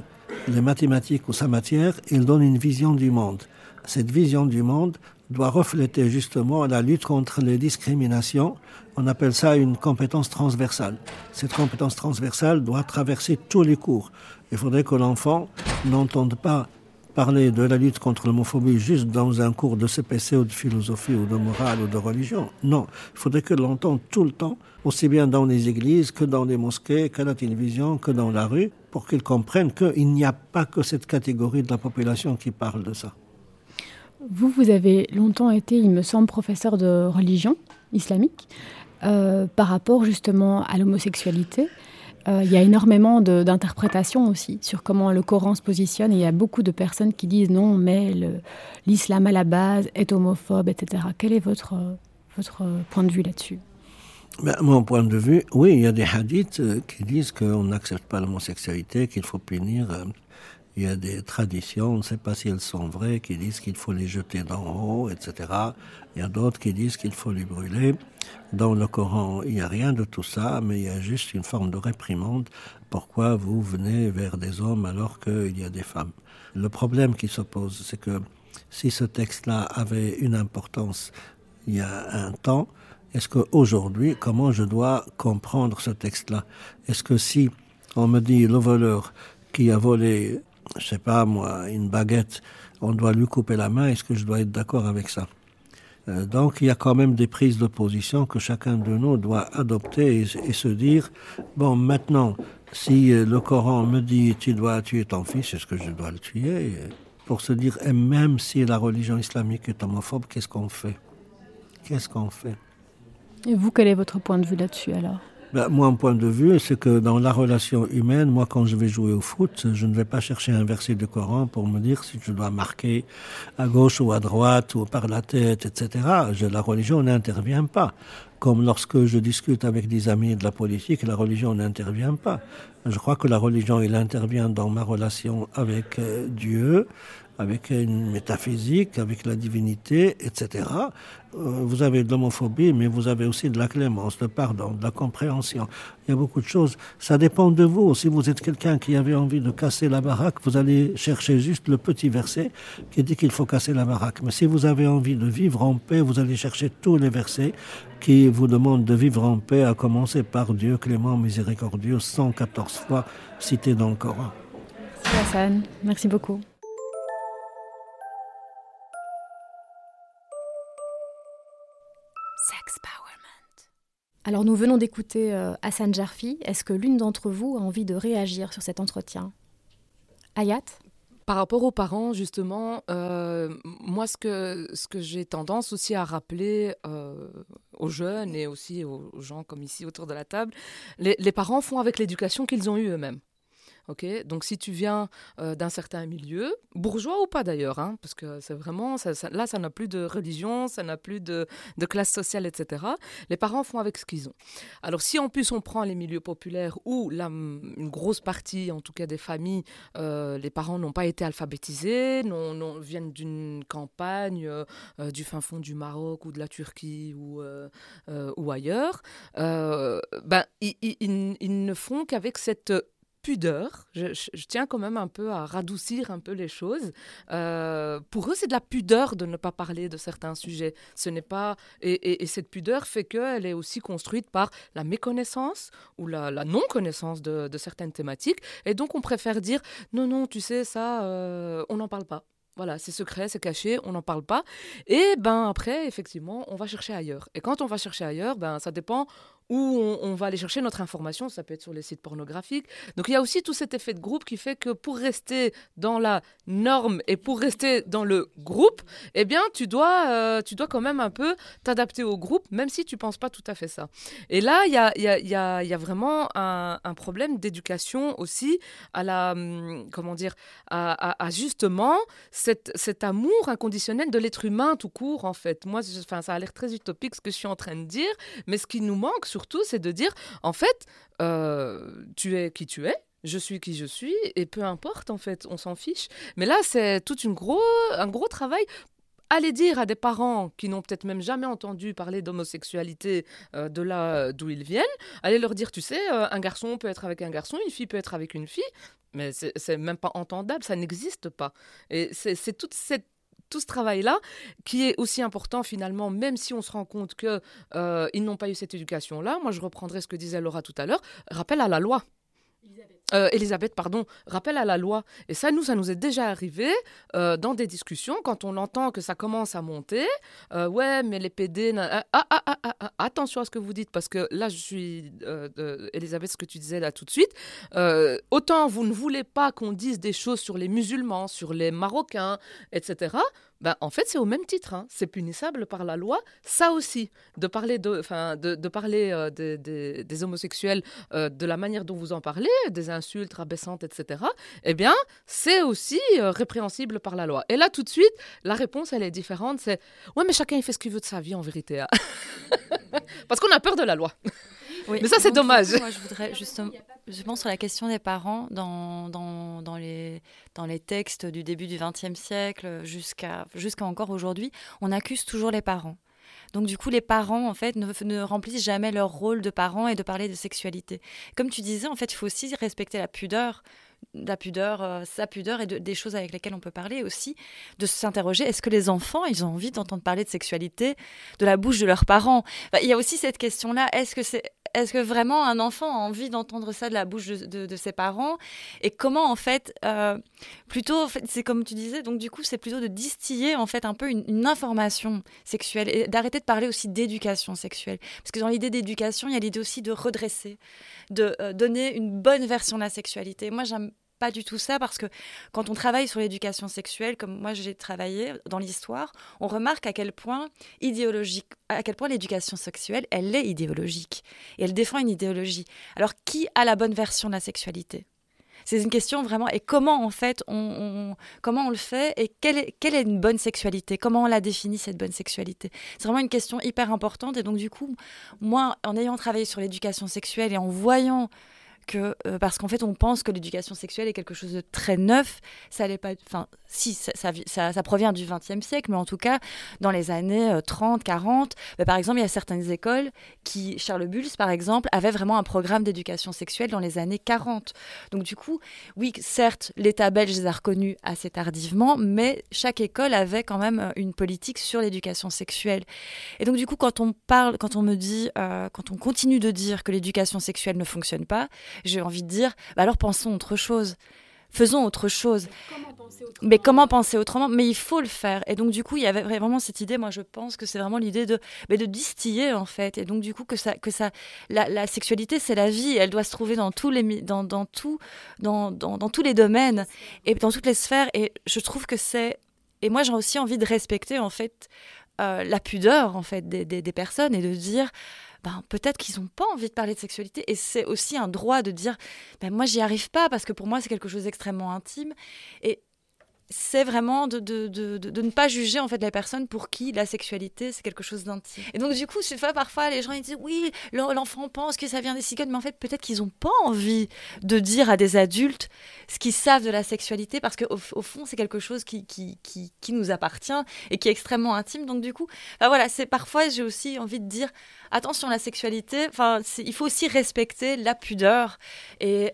les mathématiques ou sa matière, il donne une vision du monde. Cette vision du monde doit refléter justement la lutte contre les discriminations. On appelle ça une compétence transversale. Cette compétence transversale doit traverser tous les cours. Il faudrait que l'enfant n'entende pas parler de la lutte contre l'homophobie juste dans un cours de CPC ou de philosophie ou de morale ou de religion. Non, il faudrait que l'entende tout le temps, aussi bien dans les églises que dans les mosquées, que la télévision, que dans la rue, pour qu'il comprenne qu'il n'y a pas que cette catégorie de la population qui parle de ça. Vous, vous avez longtemps été, il me semble, professeur de religion islamique euh, par rapport justement à l'homosexualité. Euh, il y a énormément d'interprétations aussi sur comment le Coran se positionne il y a beaucoup de personnes qui disent non, mais l'islam à la base est homophobe, etc. Quel est votre, votre point de vue là-dessus? Ben, Mon point de vue, oui, il y a des hadiths euh, qui disent qu'on n'accepte pas l'homosexualité, qu'il faut punir. Il y a des traditions, on ne sait pas si elles sont vraies, qui disent qu'il faut les jeter d'en haut, etc. Il y a d'autres qui disent qu'il faut les brûler. Dans le Coran, il n'y a rien de tout ça, mais il y a juste une forme de réprimande. Pourquoi vous venez vers des hommes alors qu'il y a des femmes? Le problème qui se pose, c'est que si ce texte-là avait une importance il y a un temps, est-ce qu'aujourd'hui, comment je dois comprendre ce texte-là? Est-ce que si on me dit le voleur qui a volé je sais pas moi, une baguette, on doit lui couper la main, est-ce que je dois être d'accord avec ça? Euh, donc il y a quand même des prises de position que chacun de nous doit adopter et, se dire, bon maintenant, si euh, le Coran me dit tu dois tuer ton fils, est-ce que je dois le tuer? Pour se dire, et même si la religion islamique est homophobe, qu'est-ce qu'on fait? Qu'est-ce qu'on fait? Et vous, quel est votre point de vue là-dessus alors? Ben, moi, mon point de vue, c'est que dans la relation humaine, moi, quand je vais jouer au foot, je ne vais pas chercher un verset du Coran pour me dire si je dois marquer à gauche ou à droite ou par la tête, etc. la religion n'intervient pas. Comme lorsque je discute avec des amis de la politique, la religion n'intervient pas. Je crois que la religion, elle intervient dans ma relation avec euh, Dieu, avec une métaphysique, avec la divinité, etc. Euh, vous avez de l'homophobie, mais vous avez aussi de la clémence, de pardon, de la compréhension. Il y a beaucoup de choses. Ça dépend de vous. Si vous êtes quelqu'un qui avait envie de casser la baraque, vous allez chercher juste le petit verset qui dit qu'il faut casser la baraque. Mais si vous avez envie de vivre en paix, vous allez chercher tous les versets qui vous demandent de vivre en paix, à commencer par Dieu clément, miséricordieux, 114 fois cité dans le Coran. Merci Hassan. Merci beaucoup. Alors nous venons d'écouter euh, Hassan Jarfi. Est-ce que l'une d'entre vous a envie de réagir sur cet entretien? Ayat par rapport aux parents, justement, euh, moi, ce que, ce que j'ai tendance aussi à rappeler euh, aux jeunes et aussi aux gens comme ici autour de la table, les parents font avec l'éducation qu'ils ont eue eux-mêmes. Ok, donc si tu viens euh, d'un certain milieu, bourgeois ou pas d'ailleurs, hein, parce que c'est vraiment là, ça n'a plus de religion, ça n'a plus de, classe sociale, etc. Les parents font avec ce qu'ils ont. Alors si en plus on prend les milieux populaires où une grosse partie, en tout cas des familles, euh, les parents n'ont pas été alphabétisés, viennent d'une campagne euh, du fin fond du Maroc ou de la Turquie ou, ou ailleurs, ben ils, ils ne font qu'avec cette pudeur. Je, tiens quand même un peu à radoucir un peu les choses. Euh, pour eux, c'est de la pudeur de ne pas parler de certains sujets. Ce n'est pas et, cette pudeur fait qu'elle est aussi construite par la méconnaissance ou la, non-connaissance de, certaines thématiques. Et donc, on préfère dire non, non, tu sais ça, euh, on n'en parle pas. Voilà, c'est secret, c'est caché, on n'en parle pas. Et ben après, effectivement, on va chercher ailleurs. Et quand on va chercher ailleurs, ben ça dépend où on, va aller chercher notre information, ça peut être sur les sites pornographiques. Donc il y a aussi tout cet effet de groupe qui fait que pour rester dans la norme et pour rester dans le groupe, eh bien tu dois, euh, tu dois quand même un peu t'adapter au groupe, même si tu penses pas tout à fait ça. Et là, il y a, y, a, vraiment un, problème d'éducation aussi à hum, comment dire, justement cet, cet, amour inconditionnel de l'être humain tout court en fait. Moi, enfin, ça a l'air très utopique ce que je suis en train de dire, mais ce qui nous manque surtout, c'est de dire, en fait, euh, tu es qui tu es, je suis qui je suis, et peu importe, en fait, on s'en fiche. Mais là, c'est tout une gros, un gros travail Aller dire à des parents qui n'ont peut-être même jamais entendu parler d'homosexualité euh, de là d'où ils viennent, aller leur dire, tu sais, euh, un garçon peut être avec un garçon, une fille peut être avec une fille, mais c'est même pas entendable, ça n'existe pas. Et c'est toute cette tout ce travail-là, qui est aussi important finalement, même si on se rend compte qu'ils euh, n'ont pas eu cette éducation-là. Moi, je reprendrai ce que disait Laura tout à l'heure. Rappel à la loi. Euh, Elisabeth, pardon, rappel à la loi. Et ça, nous, ça nous est déjà arrivé euh, dans des discussions, quand on entend que ça commence à monter. Euh, ouais, mais les PD... Ah, ah, ah, ah, ah, attention à ce que vous dites, parce que là, je suis... Elisabeth, ce que tu disais là tout de suite. autant vous ne voulez pas qu'on dise des choses sur les musulmans, sur les Marocains, etc. Ben, en fait, c'est au même titre. Hein. C'est punissable par la loi, ça aussi. De parler, de, de, de parler euh, des homosexuels euh, de la manière dont vous en parlez, des insultes rabaissantes, etc., eh bien, c'est aussi euh, répréhensible par la loi. Et là, tout de suite, la réponse, elle est différente. C'est « Ouais, mais chacun, il fait ce qu'il veut de sa vie, en vérité. Hein. Parce qu'on a peur de la loi. Mais ça, c'est dommage. moi, je voudrais justement, je pense sur la question des parents dans, dans, dans, les, dans les textes du début du XXe siècle jusqu'à jusqu'à encore aujourd'hui, on accuse toujours les parents. Donc du coup, les parents, en fait, ne, ne, remplissent jamais leur rôle de parents et de parler de sexualité. Comme tu disais, en fait, il faut aussi respecter la pudeur la pudeur, euh, sa pudeur et des choses avec lesquelles on peut parler aussi, de s'interroger, est-ce que les enfants, ils ont envie d'entendre parler de sexualité de la bouche de leurs parents? Il y a aussi cette question-là, est-ce que est-ce que vraiment un enfant a envie d'entendre ça de la bouche de, ses parents? Et comment en fait, euh, plutôt, c'est comme tu disais, donc du coup c'est plutôt de distiller en fait un peu une, information sexuelle et d'arrêter de parler aussi d'éducation sexuelle. Parce que dans l'idée d'éducation, il y a l'idée aussi de redresser, de euh, donner une bonne version de la sexualité. Moi j'aime pas du tout ça parce que quand on travaille sur l'éducation sexuelle, comme moi j'ai travaillé dans l'histoire, on remarque à quel point idéologique, à quel point l'éducation sexuelle, elle est idéologique et elle défend une idéologie. Alors qui a la bonne version de la sexualité? C'est une question vraiment et comment en fait on, comment on le fait et quelle est, quelle est une bonne sexualité? Comment on la définit cette bonne sexualité? C'est vraiment une question hyper importante et donc du coup moi en ayant travaillé sur l'éducation sexuelle et en voyant euh, parce qu'en fait on pense que l'éducation sexuelle est quelque chose de très neuf. Ça n'est pas enfin si ça, provient du XXe siècle mais en tout cas dans les années 30 euh, 40 bah, par exemple il y a certaines écoles qui Charles Bulls par exemple avait vraiment un programme d'éducation sexuelle dans les années 40 donc du coup oui certes l'État belge les a reconnus assez tardivement mais chaque école avait quand même euh, une politique sur l'éducation sexuelle. Et donc du coup quand on parle quand on me dit quand on continue de dire que l'éducation sexuelle ne fonctionne pas j'ai envie de dire, bah alors pensons autre chose. Faisons autre chose. Mais comment penser autrement? Mais il faut le faire. Et donc, du coup, il y avait vraiment cette idée, moi, je pense que c'est vraiment l'idée de, mais de distiller, en fait. Et donc, du coup, que ça, que ça, la, sexualité, c'est la vie. Elle doit se trouver dans tous les, dans, dans, tout, dans, dans, dans tous les domaines et dans toutes les sphères. Et je trouve que c'est. Et moi, j'ai aussi envie de respecter, en fait, euh, la pudeur, en fait, des, des, des personnes et de dire ben, peut-être qu'ils n'ont pas envie de parler de sexualité. Et c'est aussi un droit de dire, ben, moi, j'y arrive pas parce que pour moi, c'est quelque chose d'extrêmement intime. Et c'est vraiment de, de, de, ne pas juger en fait la personne pour qui la sexualité c'est quelque chose d'intime. Et donc du coup, c'est parfois les gens ils disent oui, l'enfant pense que ça vient des cigognes, mais en fait peut-être qu'ils n'ont pas envie de dire à des adultes ce qu'ils savent de la sexualité parce qu'au au fond c'est quelque chose qui, qui, qui, nous appartient et qui est extrêmement intime. Donc du coup, voilà, c'est parfois j'ai aussi envie de dire attention la sexualité, enfin il faut aussi respecter la pudeur et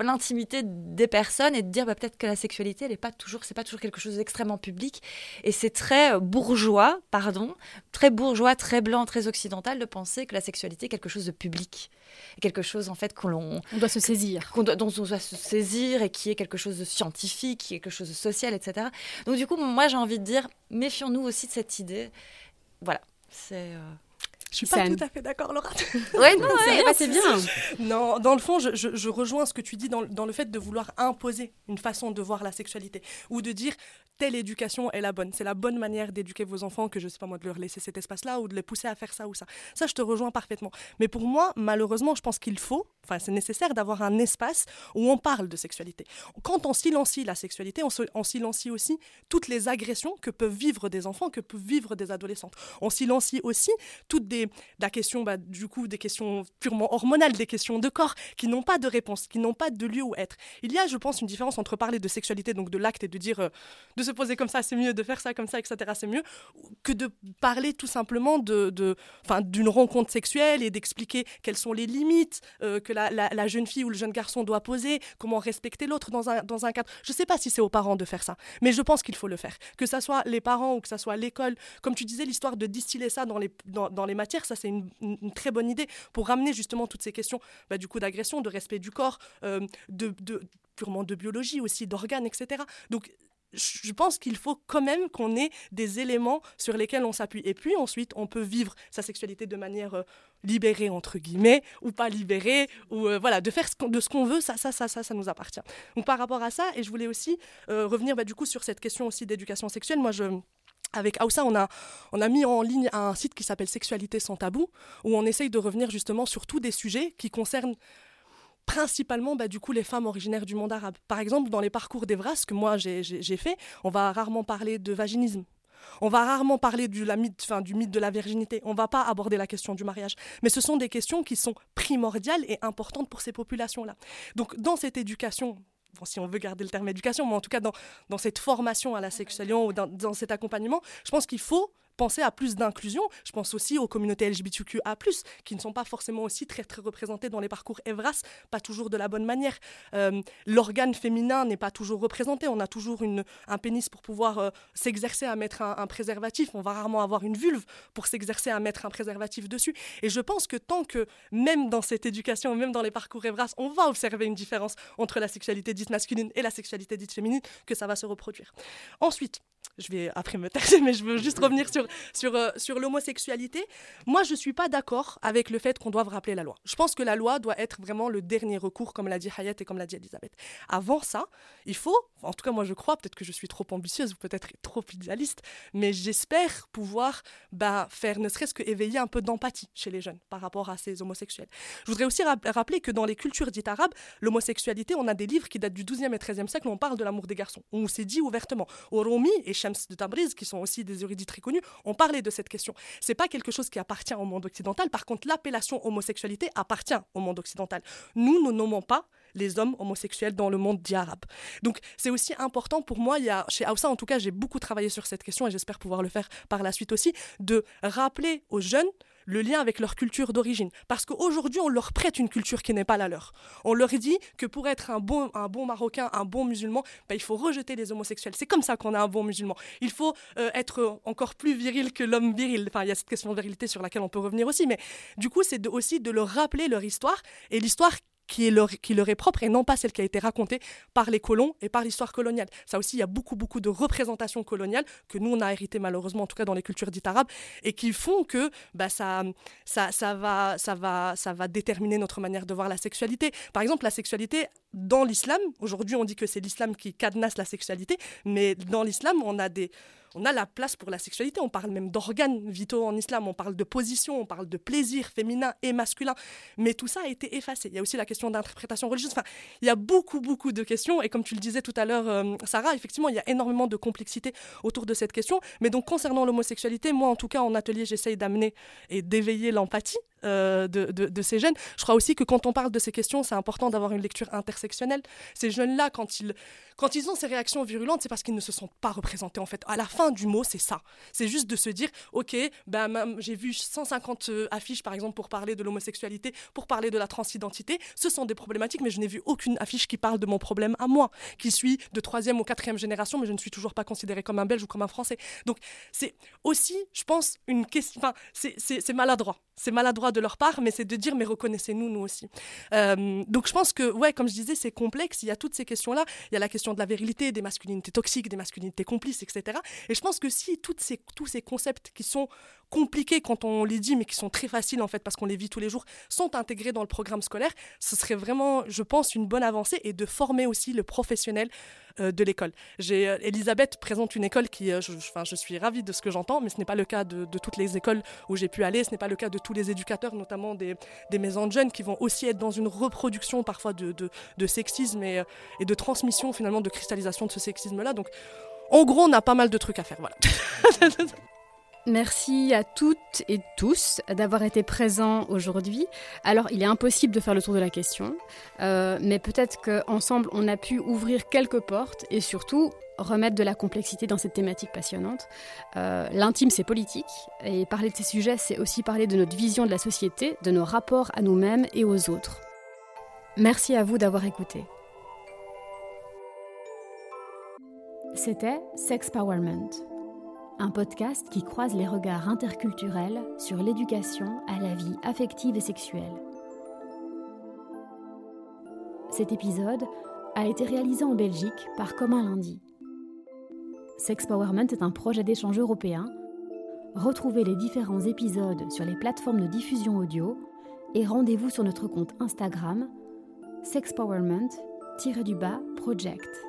l'intimité des personnes et de dire bah, peut-être que la sexualité elle est pas toujours c'est pas toujours quelque chose d'extrêmement public. Et c'est très bourgeois pardon très bourgeois très blanc très occidental de penser que la sexualité est quelque chose de public. Quelque chose en fait qu'on on doit se saisir. dont on doit se saisir et qui est quelque chose de scientifique qui est quelque chose de social etc donc du coup moi j'ai envie de dire méfions-nous aussi de cette idée. Voilà. C'est euh, je suis pas tout à fait d'accord, Laura. ouais, non, c'est bien. Non, dans le fond, je, je, rejoins ce que tu dis dans, dans, le fait de vouloir imposer une façon de voir la sexualité ou de dire telle éducation est la bonne. C'est la bonne manière d'éduquer vos enfants que je sais pas moi de leur laisser cet espace-là ou de les pousser à faire ça ou ça. Ça, je te rejoins parfaitement. Mais pour moi, malheureusement, je pense qu'il faut, enfin, c'est nécessaire d'avoir un espace où on parle de sexualité. Quand on silencie la sexualité, on, silencie aussi toutes les agressions que peuvent vivre des enfants, que peuvent vivre des adolescentes. On silencie aussi toutes des la question, bah, du coup, des questions purement hormonales, des questions de corps qui n'ont pas de réponse, qui n'ont pas de lieu où être. Il y a, je pense, une différence entre parler de sexualité, donc de l'acte, et de dire euh, de se poser comme ça, c'est mieux, de faire ça comme ça, etc., c'est mieux, que de parler tout simplement de, de, d'une rencontre sexuelle et d'expliquer quelles sont les limites euh, que la, la, jeune fille ou le jeune garçon doit poser, comment respecter l'autre dans un, dans un cadre. Je ne sais pas si c'est aux parents de faire ça, mais je pense qu'il faut le faire. Que ça soit les parents ou que ça soit l'école, comme tu disais, l'histoire de distiller ça dans les, dans, dans les matières, ça c'est une, une, très bonne idée pour ramener justement toutes ces questions bah, du coup d'agression, de respect du corps, euh, de, de, purement de biologie aussi, d'organes, etc. Donc je pense qu'il faut quand même qu'on ait des éléments sur lesquels on s'appuie. Et puis ensuite, on peut vivre sa sexualité de manière euh, libérée, entre guillemets, ou pas libérée, ou euh, voilà, de faire de ce qu'on veut, ça, ça, ça, ça, ça nous appartient. Donc par rapport à ça, et je voulais aussi revenir bah, du coup sur cette question aussi d'éducation sexuelle, moi je... Avec Aoussa, on a, on a mis en ligne un site qui s'appelle Sexualité sans tabou, où on essaye de revenir justement sur tous des sujets qui concernent principalement bah, du coup les femmes originaires du monde arabe. Par exemple, dans les parcours d'Evras que moi j'ai fait, on va rarement parler de vaginisme. On va rarement parler du, mythe, du mythe de la virginité. On va pas aborder la question du mariage. Mais ce sont des questions qui sont primordiales et importantes pour ces populations-là. Donc dans cette éducation si on veut garder le terme éducation, mais en tout cas dans, cette formation à la sexualité ou dans cet accompagnement, je pense qu'il faut penser à plus d'inclusion. Je pense aussi aux communautés LGBTQA+, qui ne sont pas forcément aussi très, très représentées dans les parcours EVRAS, pas toujours de la bonne manière. Euh, l'organe féminin n'est pas toujours représenté. On a toujours un pénis pour pouvoir euh, s'exercer à mettre un, préservatif. On va rarement avoir une vulve pour s'exercer à mettre un préservatif dessus. Et je pense que tant que, même dans cette éducation, même dans les parcours EVRAS, on va observer une différence entre la sexualité dite masculine et la sexualité dite féminine, que ça va se reproduire. Ensuite, je vais après me taire, mais je veux juste revenir sur, sur, euh, sur l'homosexualité. Moi, je ne suis pas d'accord avec le fait qu'on doive rappeler la loi. Je pense que la loi doit être vraiment le dernier recours, comme l'a dit Hayat et comme l'a dit Elisabeth. Avant ça, il faut, en tout cas moi je crois, peut-être que je suis trop ambitieuse ou peut-être trop idéaliste, mais j'espère pouvoir bah, faire ne serait-ce que éveiller un peu d'empathie chez les jeunes par rapport à ces homosexuels. Je voudrais aussi rappeler que dans les cultures dites arabes, l'homosexualité, on a des livres qui datent du 12e et 13e siècle où on parle de l'amour des garçons. On s'est dit ouvertement. Au Romi et de Tabriz, qui sont aussi des érudits très connus, ont parlé de cette question. C'est pas quelque chose qui appartient au monde occidental. Par contre, l'appellation homosexualité appartient au monde occidental. Nous ne nommons pas les hommes homosexuels dans le monde dit arabe. Donc c'est aussi important pour moi, il y a, chez Aoussa en tout cas, j'ai beaucoup travaillé sur cette question et j'espère pouvoir le faire par la suite aussi, de rappeler aux jeunes le lien avec leur culture d'origine. Parce qu'aujourd'hui, on leur prête une culture qui n'est pas la leur. On leur dit que pour être un bon, un bon Marocain, un bon musulman, bah, il faut rejeter les homosexuels. C'est comme ça qu'on a un bon musulman. Il faut euh, être encore plus viril que l'homme viril. Enfin, il y a cette question de virilité sur laquelle on peut revenir aussi. Mais du coup, c'est aussi de leur rappeler leur histoire et l'histoire qui, leur, est propre et non pas celle qui a été racontée par les colons et par l'histoire coloniale. Ça aussi, il y a beaucoup, beaucoup de représentations coloniales que nous, on a hérité malheureusement, en tout cas dans les cultures dites arabes, et qui font que bah, ça va déterminer notre manière de voir la sexualité. Par exemple, la sexualité dans l'islam, aujourd'hui on dit que c'est l'islam qui cadenasse la sexualité, mais dans l'islam, on a des on a la place pour la sexualité. On parle même d'organes vitaux en islam, on parle de position, on parle de plaisir féminin et masculin. Mais tout ça a été effacé. Il y a aussi la question d'interprétation religieuse. Enfin, il y a beaucoup, beaucoup de questions. Et comme tu le disais tout à l'heure, euh, Sarah, effectivement, il y a énormément de complexité autour de cette question. Mais donc, concernant l'homosexualité, moi, en tout cas, en atelier, j'essaye d'amener et d'éveiller l'empathie euh, de, ces jeunes. Je crois aussi que quand on parle de ces questions, c'est important d'avoir une lecture intersectionnelle. Ces jeunes-là, quand ils, quand ils ont ces réactions virulentes, c'est parce qu'ils ne se sont pas représentés en fait. À la fin du mot, c'est ça. C'est juste de se dire, ok, ben, j'ai vu 150 euh, affiches par exemple pour parler de l'homosexualité, pour parler de la transidentité. Ce sont des problématiques, mais je n'ai vu aucune affiche qui parle de mon problème à moi, qui suis de troisième ou quatrième génération, mais je ne suis toujours pas considéré comme un Belge ou comme un Français. Donc c'est aussi, je pense, une question. Enfin, c'est maladroit. C'est maladroit de leur part, mais c'est de dire mais reconnaissez-nous nous aussi. Euh, donc je pense que ouais, comme je disais, c'est complexe. Il y a toutes ces questions-là. Il y a la question de la virilité, des masculinités toxiques, des masculinités complices, etc. Et je pense que si toutes ces, tous ces concepts qui sont compliqués quand on les dit, mais qui sont très faciles en fait parce qu'on les vit tous les jours, sont intégrés dans le programme scolaire, ce serait vraiment, je pense, une bonne avancée et de former aussi le professionnel de l'école. J'ai euh, Elisabeth présente une école qui, euh, je, je, suis ravie de ce que j'entends, mais ce n'est pas le cas de, toutes les écoles où j'ai pu aller, ce n'est pas le cas de tous les éducateurs, notamment des, des, maisons de jeunes qui vont aussi être dans une reproduction parfois de, de, sexisme et, et, de transmission finalement de cristallisation de ce sexisme-là. Donc en gros, on a pas mal de trucs à faire. Voilà. Merci à toutes et tous d'avoir été présents aujourd'hui. Alors, il est impossible de faire le tour de la question, euh, mais peut-être qu'ensemble, on a pu ouvrir quelques portes et surtout remettre de la complexité dans cette thématique passionnante. Euh, L'intime, c'est politique, et parler de ces sujets, c'est aussi parler de notre vision de la société, de nos rapports à nous-mêmes et aux autres. Merci à vous d'avoir écouté. C'était Sex Powerment, un podcast qui croise les regards interculturels sur l'éducation à la vie affective et sexuelle. Cet épisode a été réalisé en Belgique par Commun Lundi. Sexpowerment est un projet d'échange européen. Retrouvez les différents épisodes sur les plateformes de diffusion audio et rendez-vous sur notre compte Instagram sexpowerment-project.